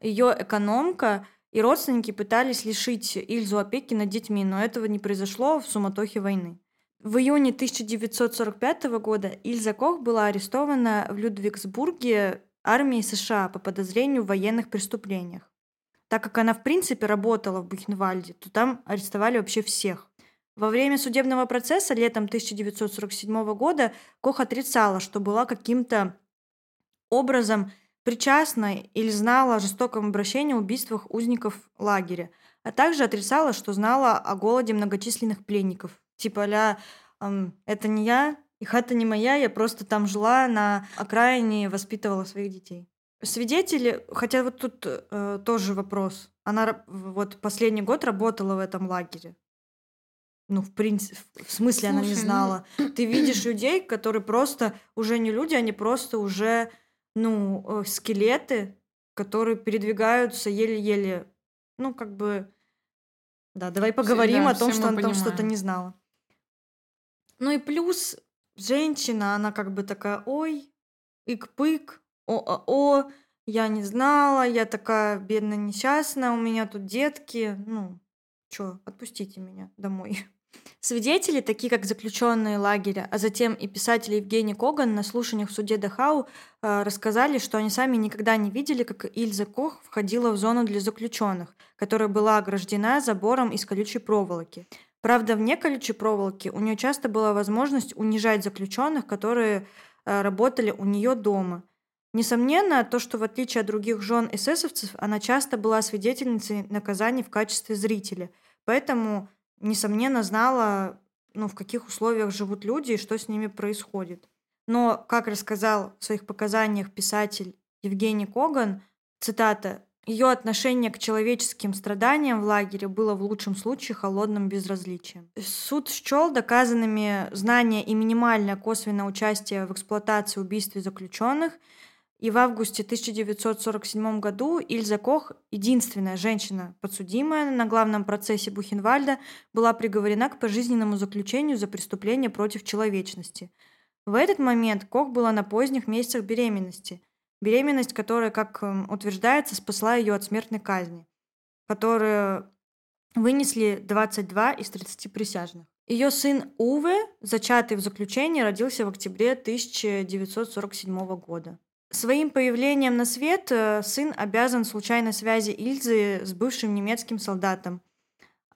Speaker 1: ее экономка и родственники пытались лишить Ильзу опеки над детьми, но этого не произошло в суматохе войны. В июне 1945 года Ильза Кох была арестована в Людвигсбурге армией США по подозрению в военных преступлениях. Так как она в принципе работала в Бухенвальде, то там арестовали вообще всех. Во время судебного процесса летом 1947 года Кох отрицала, что была каким-то образом причастна или знала о жестоком обращении убийствах узников лагеря, а также отрицала, что знала о голоде многочисленных пленников. Типа а «это не я, и хата не моя, я просто там жила на окраине воспитывала своих детей». Свидетели, хотя вот тут э, тоже вопрос. Она вот последний год работала в этом лагере. Ну, в принципе, в смысле она не
Speaker 2: Слушай, ну,
Speaker 1: знала. Ты видишь людей, которые просто уже не люди, они просто уже, ну, э, скелеты, которые передвигаются еле-еле. Ну, как бы, да, давай поговорим
Speaker 2: да,
Speaker 1: о том, что она там что-то не знала. Ну и плюс женщина, она как бы такая, ой, ик-пык, о-о-о, я не знала, я такая бедная, несчастная, у меня тут детки, ну, чё, отпустите меня домой. Свидетели, такие как заключенные лагеря, а затем и писатель Евгений Коган на слушаниях в суде Дахау э, рассказали, что они сами никогда не видели, как Ильза Кох входила в зону для заключенных, которая была ограждена забором из колючей проволоки. Правда, вне колючей проволоки у нее часто была возможность унижать заключенных, которые э, работали у нее дома. Несомненно, то, что в отличие от других жен эсэсовцев, она часто была свидетельницей наказаний в качестве зрителя. Поэтому, несомненно, знала, ну, в каких условиях живут люди и что с ними происходит. Но, как рассказал в своих показаниях писатель Евгений Коган, цитата, ее отношение к человеческим страданиям в лагере было в лучшем случае холодным безразличием. Суд счел доказанными знания и минимальное косвенное участие в эксплуатации убийстве заключенных, и в августе 1947 году Ильза Кох, единственная женщина, подсудимая на главном процессе Бухенвальда, была приговорена к пожизненному заключению за преступление против человечности. В этот момент Кох была на поздних месяцах беременности. Беременность, которая, как эм, утверждается, спасла ее от смертной казни, которую вынесли 22 из 30 присяжных. Ее сын Уве, зачатый в заключении, родился в октябре 1947 года. Своим появлением на свет э, сын обязан случайной связи Ильзы с бывшим немецким солдатом.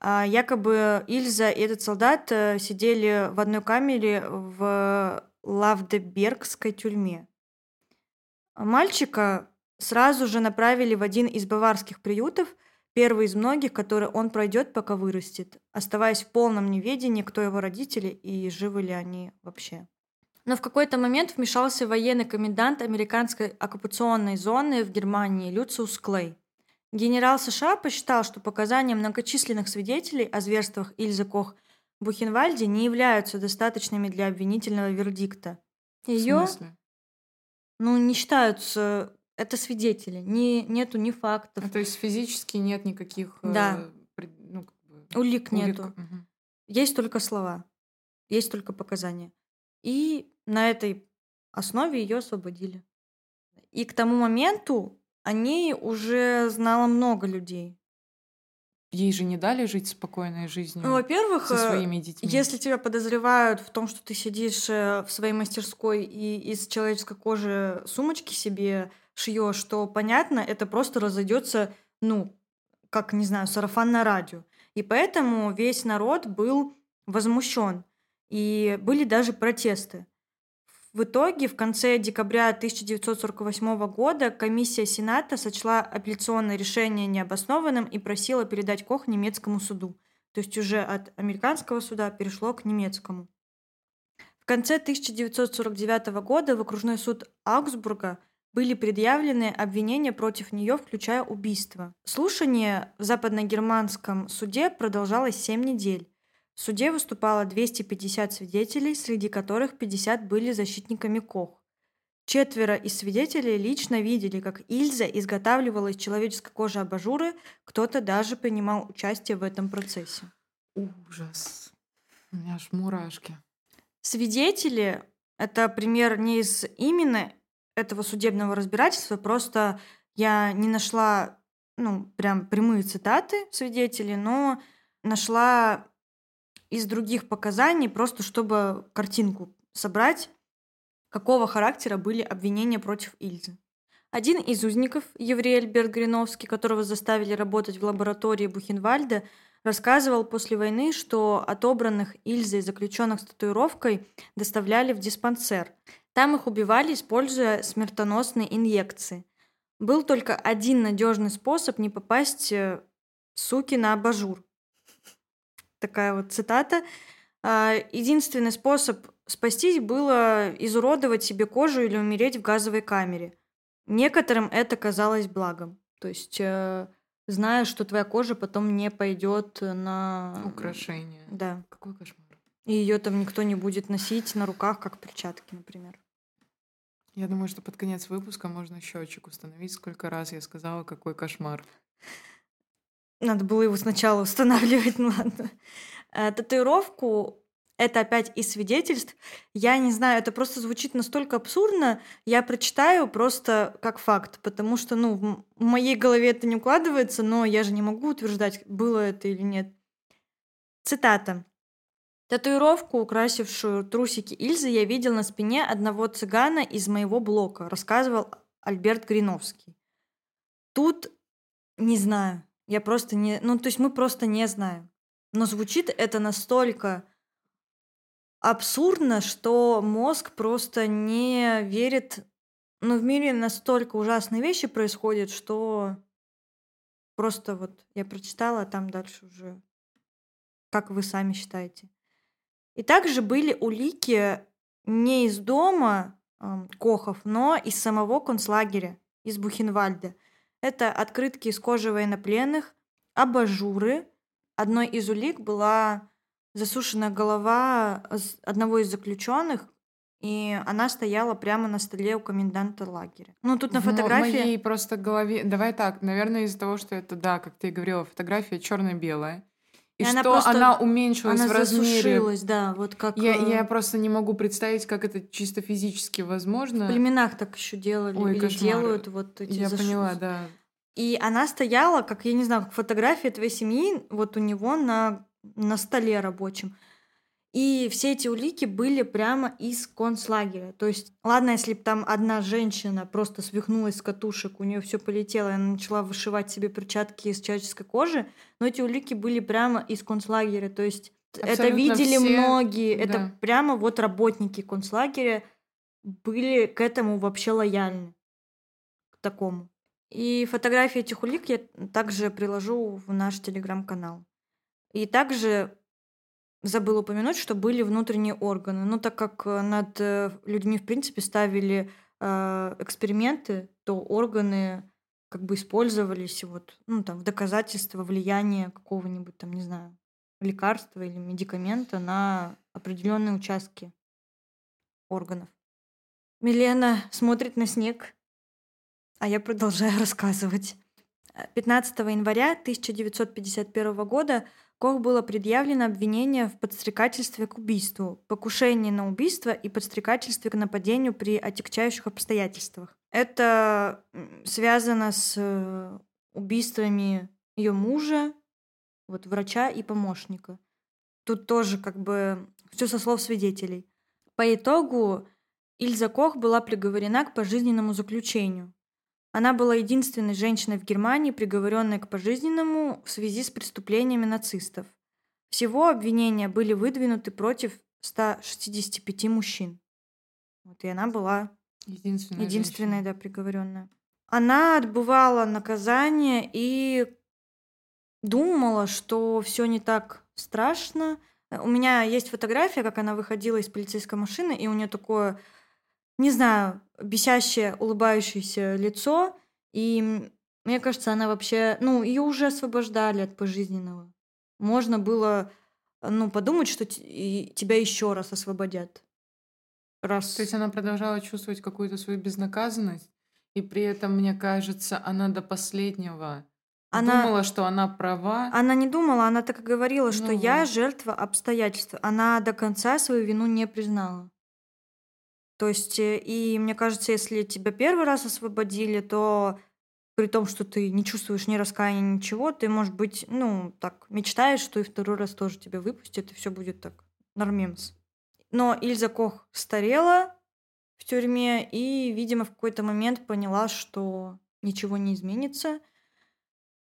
Speaker 1: А якобы Ильза и этот солдат э, сидели в одной камере в Лавдебергской тюрьме. Мальчика сразу же направили в один из баварских приютов, первый из многих, который он пройдет, пока вырастет, оставаясь в полном неведении, кто его родители и живы ли они вообще. Но в какой-то момент вмешался военный комендант американской оккупационной зоны в Германии Люциус Клей. Генерал США посчитал, что показания многочисленных свидетелей о зверствах Ильзы Кох в Бухенвальде не являются достаточными для обвинительного вердикта.
Speaker 2: В
Speaker 1: Ее,
Speaker 2: смысле?
Speaker 1: Ну, не считаются, это свидетели, не, нету ни фактов,
Speaker 2: А, то есть физически нет никаких... э,
Speaker 1: Да.
Speaker 2: пред- ну, как бы,
Speaker 1: улик
Speaker 2: улик.
Speaker 1: нету.
Speaker 2: Мгм.
Speaker 1: Есть только слова, есть только показания. И на этой основе ее освободили. И к тому моменту о ней уже знало много людей.
Speaker 2: Ей же не дали жить спокойной жизнью
Speaker 1: Ну, во-первых,
Speaker 2: со
Speaker 1: э,
Speaker 2: своими детьми.
Speaker 1: если тебя подозревают в том, что ты сидишь э, в своей мастерской и из человеческой кожи сумочки себе шьешь, то понятно, это просто разойдется, ну, как, не знаю, сарафан на радио. И поэтому весь народ был возмущен. И были даже протесты. В итоге в конце декабря 1948 года комиссия Сената сочла апелляционное решение необоснованным и просила передать Кох немецкому суду. То есть уже от американского суда перешло к немецкому. В конце 1949 года в окружной суд Аугсбурга были предъявлены обвинения против нее, включая убийство. Слушание в западногерманском суде продолжалось 7 недель. В суде выступало 250 свидетелей, среди которых 50 были защитниками Кох. Четверо из свидетелей лично видели, как Ильза изготавливала из человеческой кожи абажуры, кто-то даже принимал участие в этом процессе.
Speaker 2: Ужас. У меня аж мурашки.
Speaker 1: Свидетели — это пример не из именно этого судебного разбирательства, просто я не нашла, ну, прям прямые цитаты свидетелей, но нашла из других показаний, просто чтобы картинку собрать, какого характера были обвинения против Ильзы. Один из узников, еврей Альберт Гриновский, которого заставили работать в лаборатории Бухенвальда, рассказывал после войны, что отобранных Ильзой заключенных с татуировкой доставляли в диспансер. Там их убивали, используя смертоносные инъекции. Был только один надежный способ не попасть э, суки на абажур такая вот цитата. А, Единственный способ спастись было изуродовать себе кожу или умереть в газовой камере. Некоторым это казалось благом. То есть, э, зная, что твоя кожа потом не пойдет на...
Speaker 2: Украшение.
Speaker 1: Да.
Speaker 2: Какой кошмар.
Speaker 1: И ее там никто не будет носить на руках, как перчатки, например.
Speaker 2: Я думаю, что под конец выпуска можно счетчик установить, сколько раз я сказала, какой кошмар.
Speaker 1: Надо было его сначала устанавливать, ну ладно. Э, татуировку это опять из свидетельств. Я не знаю, это просто звучит настолько абсурдно. Я прочитаю просто как факт, потому что, ну, в моей голове это не укладывается, но я же не могу утверждать, было это или нет. Цитата. Татуировку, украсившую трусики Ильзы, я видел на спине одного цыгана из моего блока, рассказывал Альберт Гриновский. Тут не знаю. Я просто не... Ну, то есть мы просто не знаем. Но звучит это настолько абсурдно, что мозг просто не верит... Ну, в мире настолько ужасные вещи происходят, что просто вот я прочитала, а там дальше уже как вы сами считаете. И также были улики не из дома э, Кохов, но из самого концлагеря, из Бухенвальда – это открытки из кожи военнопленных, абажуры. Одной из улик была засушенная голова одного из заключенных, и она стояла прямо на столе у коменданта лагеря. Ну, тут на фотографии...
Speaker 2: В моей просто голове... Давай так, наверное, из-за того, что это, да, как ты и говорила, фотография черно белая и, и что она, просто, она уменьшилась
Speaker 1: она
Speaker 2: в размере.
Speaker 1: засушилась, да, вот как...
Speaker 2: Я, я просто не могу представить, как это чисто физически возможно.
Speaker 1: В племенах так еще делали Ой, или кошмар. делают вот эти
Speaker 2: Я зашу... поняла, да.
Speaker 1: И она стояла, как, я не знаю, как фотография твоей семьи, вот у него на, на столе рабочем. И все эти улики были прямо из концлагеря. То есть, ладно, если бы там одна женщина просто свихнулась с катушек, у нее все полетело, и она начала вышивать себе перчатки из человеческой кожи, но эти улики были прямо из концлагеря. То есть, Абсолютно это видели все... многие. Да. Это прямо вот работники концлагеря были к этому вообще лояльны. К такому. И фотографии этих улик я также приложу в наш телеграм-канал. И также забыл упомянуть, что были внутренние органы. Ну, так как э, над э, людьми, в принципе, ставили э, эксперименты, то органы как бы использовались вот, ну, там, в доказательство влияния какого-нибудь, там, не знаю, лекарства или медикамента на определенные участки органов. Милена смотрит на снег, а я продолжаю рассказывать. 15 января 1951 года Кох было предъявлено обвинение в подстрекательстве к убийству, покушении на убийство и подстрекательстве к нападению при отягчающих обстоятельствах. Это связано с э, убийствами ее мужа, вот врача и помощника. Тут тоже как бы все со слов свидетелей. По итогу Ильза Кох была приговорена к пожизненному заключению. Она была единственной женщиной в Германии, приговоренной к пожизненному в связи с преступлениями нацистов. Всего обвинения были выдвинуты против 165 мужчин. Вот, и она была
Speaker 2: Единственная
Speaker 1: единственная, да, приговоренная. Она отбывала наказание и думала, что все не так страшно. У меня есть фотография, как она выходила из полицейской машины, и у нее такое, не знаю, бесящее, улыбающееся лицо. И мне кажется, она вообще, ну, ее уже освобождали от пожизненного. Можно было, ну, подумать, что тебя еще раз освободят.
Speaker 2: Раз. То есть она продолжала чувствовать какую-то свою безнаказанность, и при этом, мне кажется, она до последнего она... думала, что она права.
Speaker 1: Она не думала, она так и говорила, что ну, я жертва обстоятельств. Она до конца свою вину не признала. То есть, э, и мне кажется, если тебя первый раз освободили, то при том, что ты не чувствуешь ни раскаяния, ничего, ты, может быть, ну, так, мечтаешь, что и второй раз тоже тебя выпустят, и все будет так, нормимс. Но Ильза Кох старела в тюрьме и, видимо, в какой-то момент поняла, что ничего не изменится.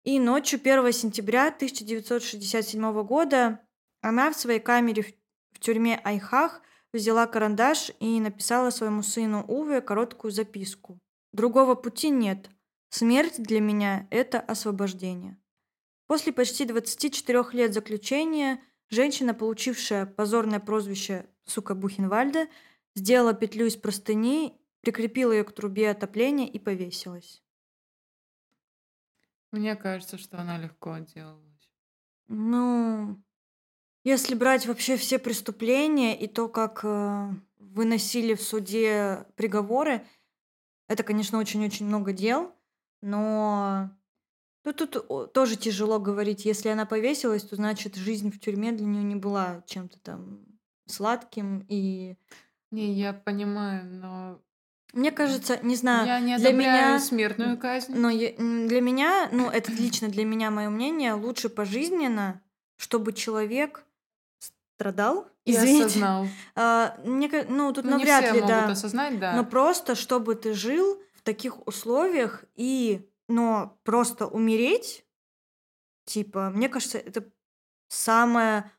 Speaker 1: И ночью 1 сентября 1967 года она в своей камере в тюрьме Айхах взяла карандаш и написала своему сыну Уве короткую записку. «Другого пути нет. Смерть для меня – это освобождение. После почти 24 лет заключения женщина, получившая позорное прозвище «сука Бухенвальда», сделала петлю из простыни, прикрепила ее к трубе отопления и повесилась.
Speaker 2: Мне кажется, что она легко отделалась.
Speaker 1: Ну, если брать вообще все преступления и то, как э, выносили в суде приговоры, это, конечно, очень-очень много дел. Но ну, тут тоже тяжело говорить. Если она повесилась, то значит жизнь в тюрьме для нее не была чем-то там сладким и...
Speaker 2: Не, я понимаю, но
Speaker 1: мне кажется, не знаю,
Speaker 2: я не для меня смертную казнь.
Speaker 1: Но я, для меня, ну это лично для меня мое мнение, лучше пожизненно, чтобы человек страдал,
Speaker 2: и осознал.
Speaker 1: А, мне, ну тут ну, навряд ли, да. осознать, да. Но просто чтобы ты жил таких условиях и, но просто умереть, типа, мне кажется, это самое,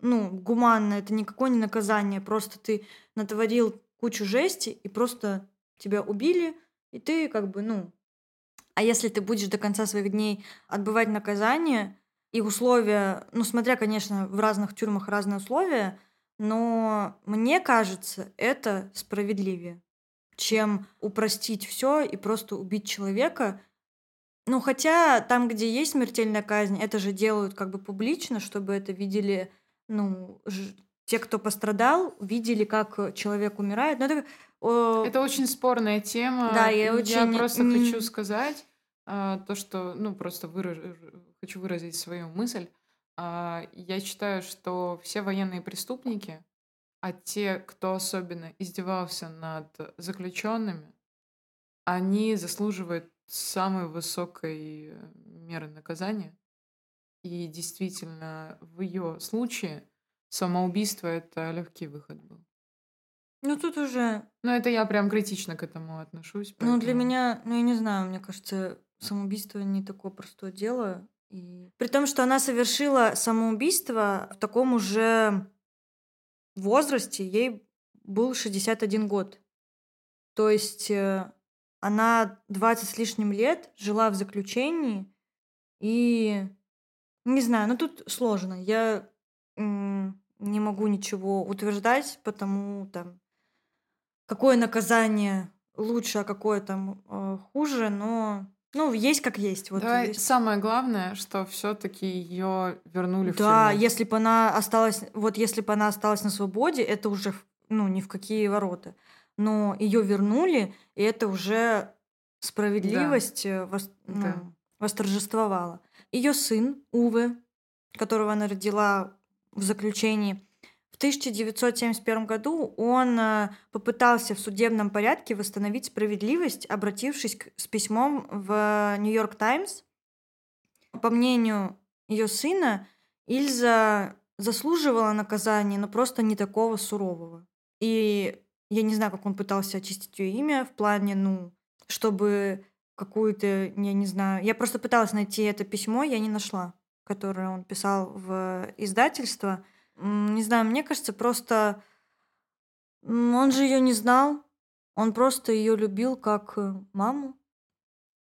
Speaker 1: ну, гуманное, это никакое не наказание, просто ты натворил кучу жести и просто тебя убили, и ты как бы, ну, а если ты будешь до конца своих дней отбывать наказание, и условия, ну, смотря, конечно, в разных тюрьмах разные условия, но мне кажется, это справедливее чем упростить все и просто убить человека. Ну, хотя там, где есть смертельная казнь, это же делают как бы публично, чтобы это видели, ну, ж... те, кто пострадал, видели, как человек умирает. Но это,
Speaker 2: о... это очень спорная тема.
Speaker 1: Да, я очень... Я
Speaker 2: просто хочу сказать а, то, что, ну, просто выраж... хочу выразить свою мысль. А, я считаю, что все военные преступники, а те, кто особенно издевался над заключенными, они заслуживают самой высокой меры наказания. И действительно, в ее случае самоубийство это легкий выход был.
Speaker 1: Ну тут уже.
Speaker 2: Ну это я прям критично к этому отношусь.
Speaker 1: Поэтому... Ну для меня, ну я не знаю, мне кажется, самоубийство не такое простое дело. При том, что она совершила самоубийство в таком уже возрасте ей был 61 год. То есть э, она 20 с лишним лет жила в заключении, и не знаю, ну тут сложно. Я не могу ничего утверждать, потому там какое наказание лучше, а какое там э, хуже, но ну, есть как есть.
Speaker 2: Вот да, есть. самое главное, что все-таки ее вернули
Speaker 1: в Да, если бы она осталась, вот если бы она осталась на свободе, это уже, ну, ни в какие ворота. Но ее вернули, и это уже справедливость да. Э, вос, ну, да. восторжествовала. Ее сын Уве, которого она родила в заключении, 1971 году он э, попытался в судебном порядке восстановить справедливость, обратившись с письмом в Нью-Йорк Таймс. По мнению ее сына, Ильза заслуживала наказания, но просто не такого сурового. И я не знаю, как он пытался очистить ее имя в плане, ну, чтобы какую-то, я не знаю, я просто пыталась найти это письмо, я не нашла, которое он писал в издательство – не знаю, мне кажется, просто Он же ее не знал. Он просто ее любил как э, маму.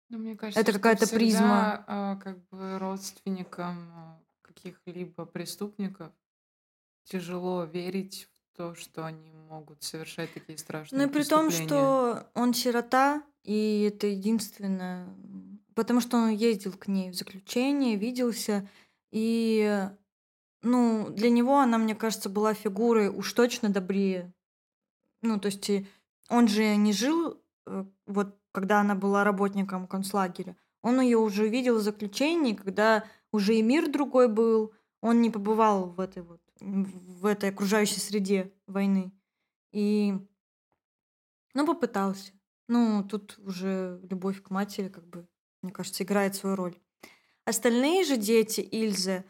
Speaker 2: Ну, мне кажется,
Speaker 1: Это какая-то призма.
Speaker 2: а, как бы родственникам а, каких-либо преступников тяжело верить в то, что они могут совершать такие
Speaker 1: Ну и
Speaker 2: страшные
Speaker 1: при том, что он сирота, и это единственное, потому что он ездил к ней в заключение, виделся, и, ну, для него она, мне кажется, была фигурой уж точно добрее. Ну, то есть он же не жил, э, вот когда она была работником концлагеря, он ее уже видел в заключении, когда уже и мир другой был, он не побывал в этой вот, в этой окружающей среде войны. И ну, попытался. Ну, тут уже любовь к матери, как бы, мне кажется, играет свою роль. Остальные же дети Ильзы,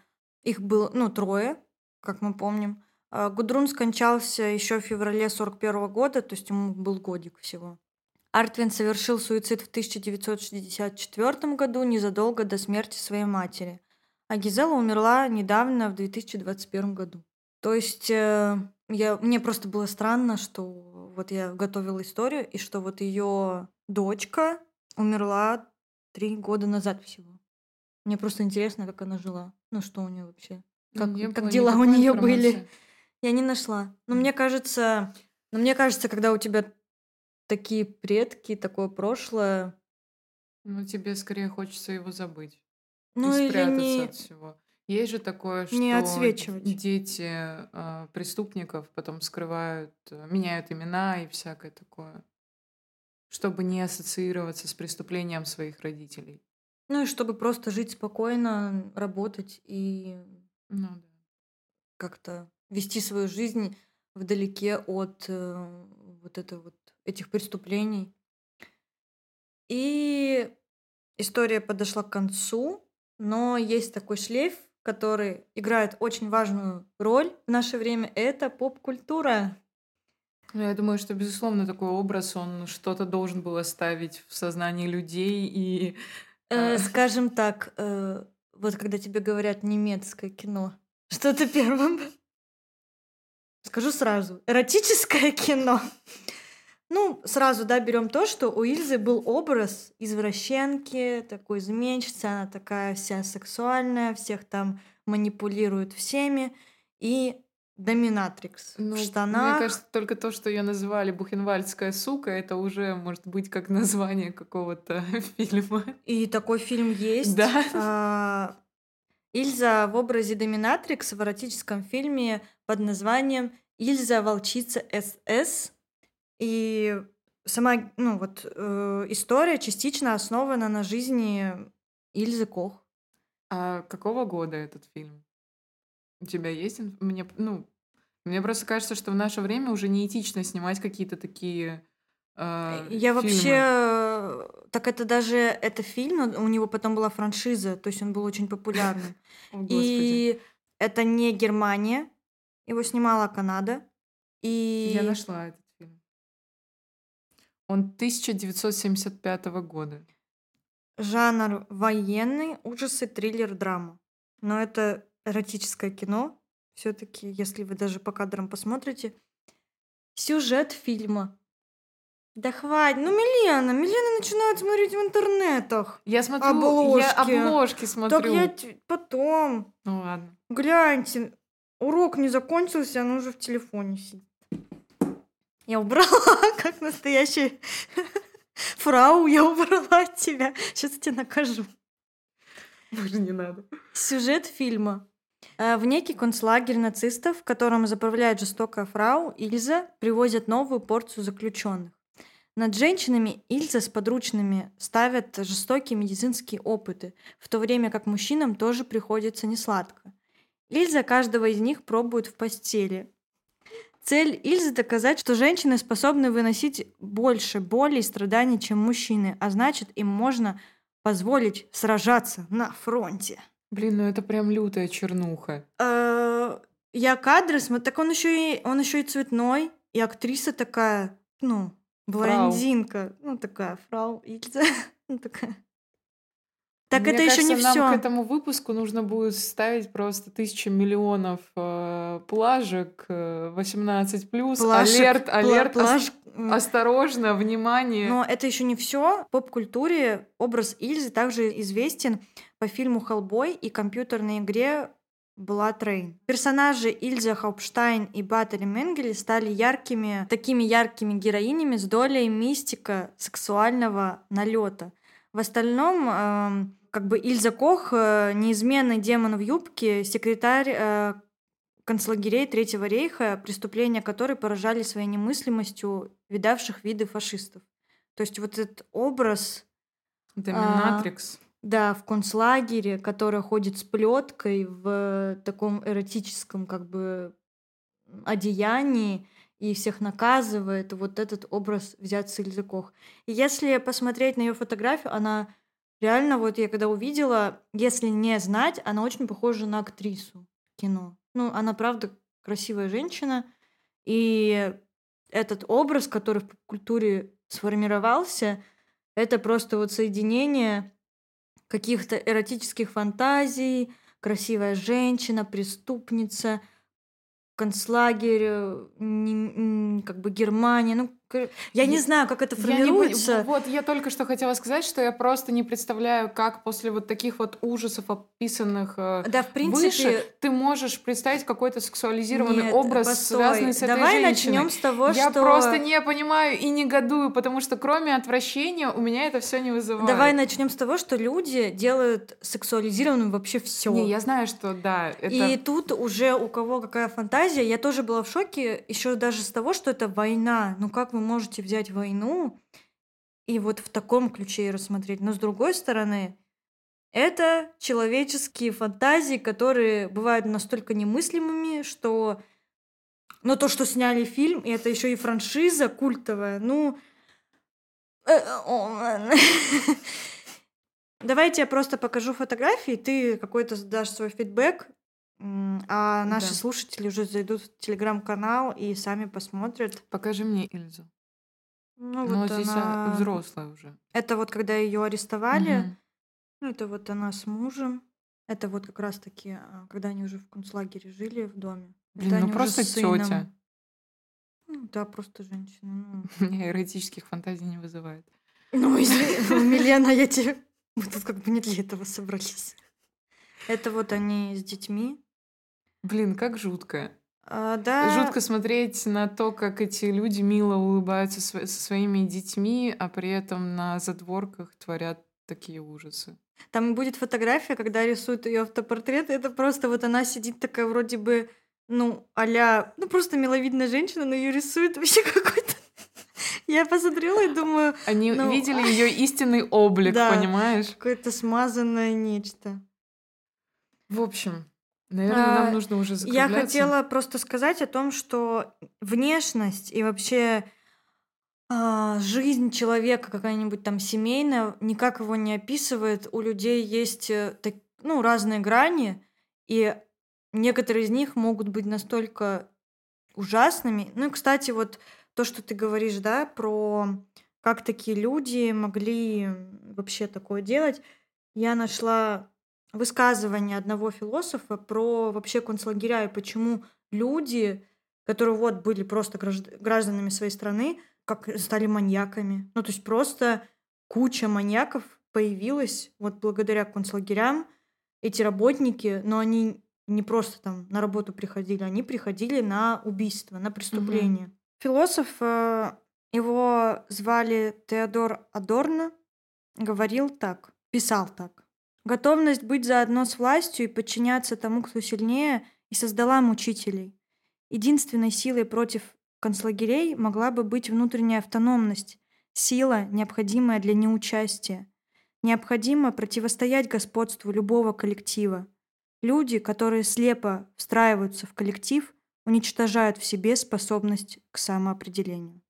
Speaker 1: их было, ну, трое, как мы помним. А Гудрун скончался еще в феврале 41 года, то есть ему был годик всего. Артвин совершил суицид в 1964 году, незадолго до смерти своей матери. А Гизела умерла недавно, в 2021 году. То есть э, я, мне просто было странно, что вот я готовила историю, и что вот ее дочка умерла три года назад всего. Мне просто интересно, как она жила. Ну, что у нее вообще. Как,
Speaker 2: Не
Speaker 1: как дела у нее были. Я не нашла. Но мне кажется, но мне кажется, когда у тебя такие предки, такое прошлое,
Speaker 2: Ну, тебе скорее хочется его забыть
Speaker 1: ну
Speaker 2: и спрятаться
Speaker 1: не,
Speaker 2: от всего. Есть же такое,
Speaker 1: не
Speaker 2: что
Speaker 1: отсвечивать.
Speaker 2: дети а, преступников потом скрывают, э, меняют имена и всякое такое, чтобы не ассоциироваться с преступлением своих родителей.
Speaker 1: Ну и чтобы просто жить спокойно, работать и
Speaker 2: Ну да.
Speaker 1: как-то вести свою жизнь вдалеке от э, вот это вот этих преступлений. И история подошла к концу, но есть такой шлейф, который играет очень важную роль в наше время. Это поп-культура.
Speaker 2: Ну, Я думаю, что, безусловно, такой образ, он что-то должен был оставить в сознании людей и...
Speaker 1: Э,
Speaker 2: а,
Speaker 1: скажем так, э, вот когда тебе говорят немецкое кино, что ты первым? Скажу сразу, эротическое кино. Ну, сразу, да, берем то, что у Ильзы был образ извращенки, такой изменщицы, она такая вся сексуальная, всех там манипулирует всеми, и доминатрикс в
Speaker 2: Ну, мне
Speaker 1: штанах.
Speaker 2: кажется, только то, что ее называли Бухенвальдская сука, это уже может быть как название какого-то фильма.
Speaker 1: И такой фильм есть.
Speaker 2: Да.
Speaker 1: А, Ильза в образе доминатрикс в эротическом фильме под названием «Ильза волчица СС». И сама, ну вот, э, история частично основана на жизни Ильзы Кох.
Speaker 2: А какого года этот фильм? У тебя есть? Мне, ну, мне просто кажется, что в наше время уже неэтично снимать какие-то такие а,
Speaker 1: Я вообще...
Speaker 2: фильмы.
Speaker 1: э, Так это даже... Это фильм, но у него потом была франшиза, то есть он был очень популярным. И это не Германия, его снимала Канада. И...
Speaker 2: Я нашла этот фильм. Он 1975 года.
Speaker 1: Жанр военный, ужасы, триллер, драма. Но это эротическое кино. Все-таки, если вы даже по кадрам посмотрите, сюжет фильма. Да хватит. Ну, Милена, Милена начинает смотреть в интернетах.
Speaker 2: Я смотрю,
Speaker 1: Обложки.
Speaker 2: я обложки смотрю.
Speaker 1: Так я т- потом.
Speaker 2: Ну ладно.
Speaker 1: Гляньте, урок не закончился, она уже в телефоне сидит. Я убрала, как настоящая фрау, я убрала от тебя. Сейчас я тебя накажу.
Speaker 2: Боже, не надо.
Speaker 1: Сюжет фильма. Э, В некий концлагерь нацистов, в котором заправляет жестокая фрау, Ильза привозят новую порцию заключенных. Над женщинами Ильза с подручными ставят жестокие медицинские опыты, в то время как мужчинам тоже приходится несладко. Ильза каждого из них пробует в постели. Цель Ильзы доказать, что женщины способны выносить больше боли и страданий, чем мужчины, а значит, им можно позволить сражаться на фронте.
Speaker 2: Блин, ну это прям лютая чернуха.
Speaker 1: Э, Я кадры смотрю, так он еще и он еще и цветной, и актриса такая, ну, блондинка, ну такая фрау Ильза, ну такая. Так
Speaker 2: Мне
Speaker 1: это еще
Speaker 2: кажется,
Speaker 1: не
Speaker 2: нам к
Speaker 1: все.
Speaker 2: этому выпуску нужно будет ставить просто тысячи миллионов э, плажек э, 18 плюс.
Speaker 1: Плашек,
Speaker 2: Алерт,
Speaker 1: пла-
Speaker 2: алерт,
Speaker 1: плаш- м,
Speaker 2: осторожно, внимание.
Speaker 1: Но это еще не все. В поп-культуре образ Ильзы также известен по фильму «Хеллбой» и компьютерной игре Blood Rain. Персонажи Ильза Хаупштайн и Баттери Менгеле стали яркими, такими яркими героинями с долей мистика сексуального налета. В остальном, эм, как бы Ильза Кох, э, неизменный демон в юбке, секретарь э, концлагерей Третьего рейха, преступления которой поражали своей немыслимостью видавших виды фашистов. То есть вот этот образ,
Speaker 2: Доминатрикс.
Speaker 1: да, в концлагере, которая ходит с плеткой в таком эротическом как бы одеянии и всех наказывает, вот этот образ взят с Ильзы Кох. И если посмотреть на ее фотографию, она реально, вот я когда увидела, если не знать, она очень похожа на актрису кино. Ну, она правда красивая женщина, и этот образ, который в культуре сформировался, это просто вот соединение каких-то эротических фантазий, красивая женщина, преступница, концлагерь, э, не- как бы Германия. Ну, я не
Speaker 2: Я-
Speaker 1: знаю, как это
Speaker 2: Я не
Speaker 1: формируется.
Speaker 2: Вот, я только что хотела сказать, что я просто не представляю, как после вот таких вот ужасов, описанных э,
Speaker 1: Да, в принципе,
Speaker 2: выше, ты можешь представить какой-то сексуализированный
Speaker 1: нет,
Speaker 2: образ,
Speaker 1: постой.
Speaker 2: связанный с этой
Speaker 1: Давай
Speaker 2: женщиной.
Speaker 1: начнем с того,
Speaker 2: Я
Speaker 1: что...
Speaker 2: просто не понимаю и негодую, потому что кроме отвращения у меня это все не вызывает.
Speaker 1: Давай начнем с того, что люди делают сексуализированным вообще все.
Speaker 2: Не, я знаю, что да, это...
Speaker 1: И тут уже у кого какая фантазия. Я тоже была в шоке еще даже с того, что это война. Ну как вы можете взять войну и вот в таком ключе и рассмотреть? Но с другой стороны, это человеческие фантазии, которые бывают настолько немыслимыми, что... Но то, что сняли фильм, и это еще и франшиза культовая, ну... э. Давайте я просто покажу фотографии, ты какой-то дашь свой фидбэк, а наши
Speaker 2: Да.
Speaker 1: слушатели уже зайдут в телеграм-канал и сами посмотрят.
Speaker 2: Покажи мне Ильзу.
Speaker 1: Ну,
Speaker 2: Ну,
Speaker 1: вот
Speaker 2: здесь
Speaker 1: она...
Speaker 2: взрослая уже.
Speaker 1: Это вот когда ее арестовали. Ну, это вот она с мужем. Это вот как раз-таки, а, когда они уже в концлагере жили в доме.
Speaker 2: Блин,
Speaker 1: это
Speaker 2: ну просто тетя.
Speaker 1: Ну, да, просто женщина. Ну,
Speaker 2: Меня эротических фантазий не вызывает.
Speaker 1: ну извини, Милена, я тебе... Мы тут как бы не для этого собрались. Это вот они с детьми.
Speaker 2: Блин, как жутко.
Speaker 1: А, да,
Speaker 2: Жутко смотреть на то, как эти люди мило улыбаются со своими детьми, а при этом на задворках творят такие ужасы.
Speaker 1: Там будет фотография, когда рисуют ее автопортрет. Это просто вот она сидит такая вроде бы, ну, а ну, просто миловидная женщина, но ее рисует вообще какой-то... Я посмотрела и думаю,
Speaker 2: Они
Speaker 1: Ну,
Speaker 2: видели ее истинный облик,
Speaker 1: да.
Speaker 2: понимаешь?
Speaker 1: какое-то смазанное нечто.
Speaker 2: В общем, наверное,
Speaker 1: А,
Speaker 2: нам нужно уже
Speaker 1: Я
Speaker 2: закругляться.
Speaker 1: хотела просто сказать о том, что внешность и вообще а, жизнь человека какая-нибудь там семейная никак его не описывает. У людей есть э, так- ну, разные грани, и некоторые из них могут быть настолько ужасными. Ну и, кстати, вот то, что ты говоришь, да, про как такие люди могли вообще такое делать, я нашла высказывание одного философа про вообще концлагеря и почему люди, которые вот были просто гражд- гражданами своей страны, как стали маньяками. Ну, то есть просто куча маньяков появилась вот благодаря концлагерям. Эти работники, но они не просто там на работу приходили, они приходили на убийство, на преступление. Философ, э, его звали Теодор Адорно, говорил так, писал так. Готовность быть заодно с властью и подчиняться тому, кто сильнее, и создала мучителей. Единственной силой против концлагерей могла бы быть внутренняя автономность, сила, необходимая для неучастия. Необходимо противостоять господству любого коллектива. Люди, которые слепо встраиваются в коллектив, уничтожают в себе способность к самоопределению.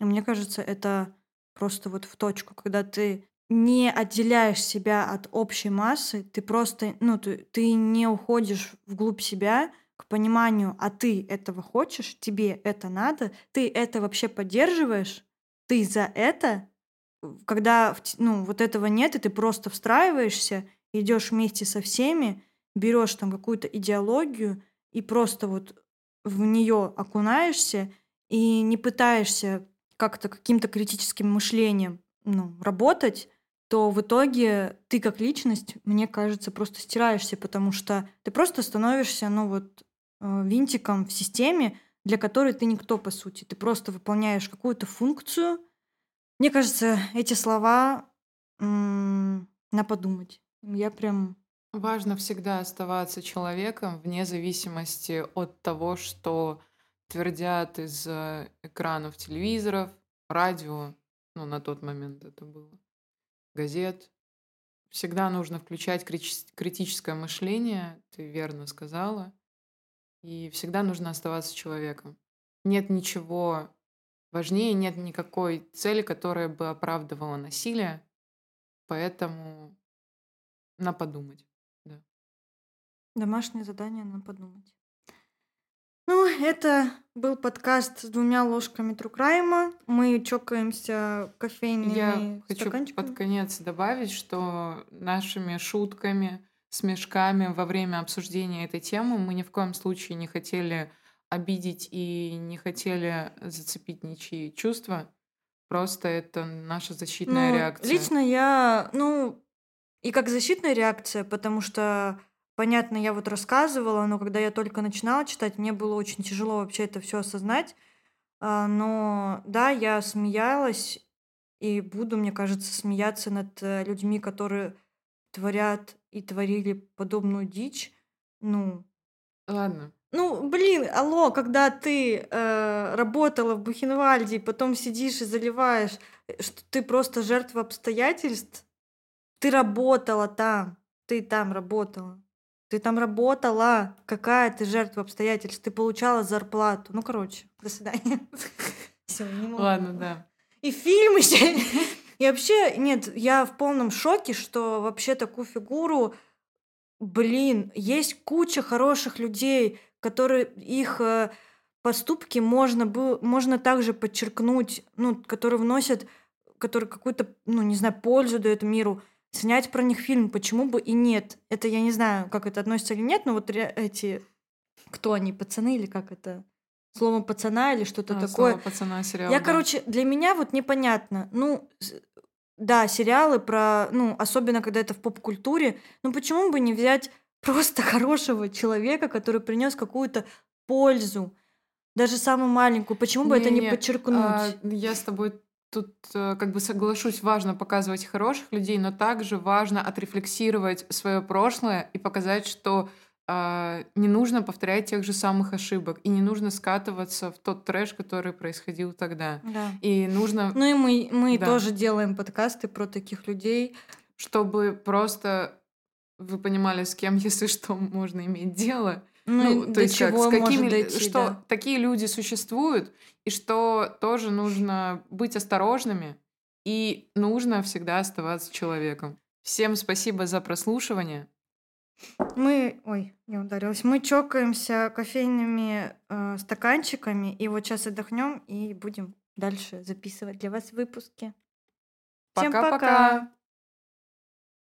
Speaker 1: И мне кажется, это просто вот в точку, когда ты не отделяешь себя от общей массы, ты просто, ну, ты, ты не уходишь вглубь себя к пониманию, а ты этого хочешь, тебе это надо, ты это вообще поддерживаешь, ты за это, когда ну, вот этого нет, и ты просто встраиваешься, идешь вместе со всеми, берешь там какую-то идеологию и просто вот в нее окунаешься и не пытаешься как-то каким-то критическим мышлением ну, работать, то в итоге ты как личность, мне кажется, просто стираешься, потому что ты просто становишься, ну вот, э, винтиком в системе, для которой ты никто, по сути. Ты просто выполняешь какую-то функцию. Мне кажется, эти слова на подумать. Я прям...
Speaker 2: Важно всегда оставаться человеком вне зависимости от того, что твердят из э, экранов телевизоров, радио, ну, на тот момент это было, газет. Всегда нужно включать крити- критическое мышление, ты верно сказала, и всегда нужно оставаться человеком. Нет ничего важнее, нет никакой цели, которая бы оправдывала насилие, поэтому на подумать. Да.
Speaker 1: Домашнее задание на подумать. Ну, это был подкаст с двумя ложками Трукрайма. Мы чокаемся кофейными
Speaker 2: Я хочу под конец добавить, что нашими шутками, смешками во время обсуждения этой темы мы ни в коем случае не хотели обидеть и не хотели зацепить ничьи чувства. Просто это наша защитная
Speaker 1: Ну,
Speaker 2: реакция.
Speaker 1: лично я, ну, и как защитная реакция, потому что, понятно, я вот рассказывала, но когда я только начинала читать, мне было очень тяжело вообще это все осознать. А, Но да, я смеялась и буду, мне кажется, смеяться над э, людьми, которые творят и творили подобную дичь. Ну,
Speaker 2: Ладно.
Speaker 1: ну, блин, алло, когда ты э, работала в Бухенвальде, и потом сидишь и заливаешь, э, что ты просто жертва обстоятельств, ты работала там, ты там работала, ты там работала, какая ты жертва обстоятельств, ты получала зарплату. Ну, короче, до свидания. Все, не могу.
Speaker 2: Ладно, да.
Speaker 1: И фильм еще. И вообще, нет, я в полном шоке, что вообще такую фигуру, блин, есть куча хороших людей, которые их э, поступки можно было, можно также подчеркнуть, ну, которые вносят, которые какую-то, ну, не знаю, пользу дают миру, снять про них фильм, почему бы и нет? Это я не знаю, как это относится или нет, но вот эти, кто они, пацаны или как это? Слово пацана или что-то
Speaker 2: А,
Speaker 1: такое.
Speaker 2: слово пацана сериал.
Speaker 1: Я,
Speaker 2: да.
Speaker 1: короче, для меня вот непонятно. Ну, да, сериалы про, ну, особенно когда это в поп-культуре, ну почему бы не взять просто хорошего человека, который принес какую-то пользу, даже самую маленькую, почему бы это не
Speaker 2: Не-не,
Speaker 1: подчеркнуть?
Speaker 2: а, я с тобой тут э, как бы соглашусь, важно показывать хороших людей, но также важно отрефлексировать свое прошлое и показать, что а, не нужно повторять тех же самых ошибок и не нужно скатываться в тот трэш, который происходил тогда.
Speaker 1: Да.
Speaker 2: И нужно,
Speaker 1: Ну и мы, мы
Speaker 2: Да.
Speaker 1: тоже делаем подкасты про таких людей.
Speaker 2: чтобы просто вы понимали, с кем, если что, можно иметь дело.
Speaker 1: Ну,
Speaker 2: Ну, то
Speaker 1: до
Speaker 2: есть как,
Speaker 1: чего
Speaker 2: с какими,
Speaker 1: может дойти,
Speaker 2: что
Speaker 1: да.
Speaker 2: такие люди существуют, и что тоже нужно быть осторожными, и нужно всегда оставаться человеком. Всем спасибо за прослушивание.
Speaker 1: Мы, ой, я ударилась. Мы чокаемся кофейными э, стаканчиками, и вот сейчас отдохнем и будем дальше записывать для вас выпуски. Всем
Speaker 2: Пока-пока.
Speaker 1: пока!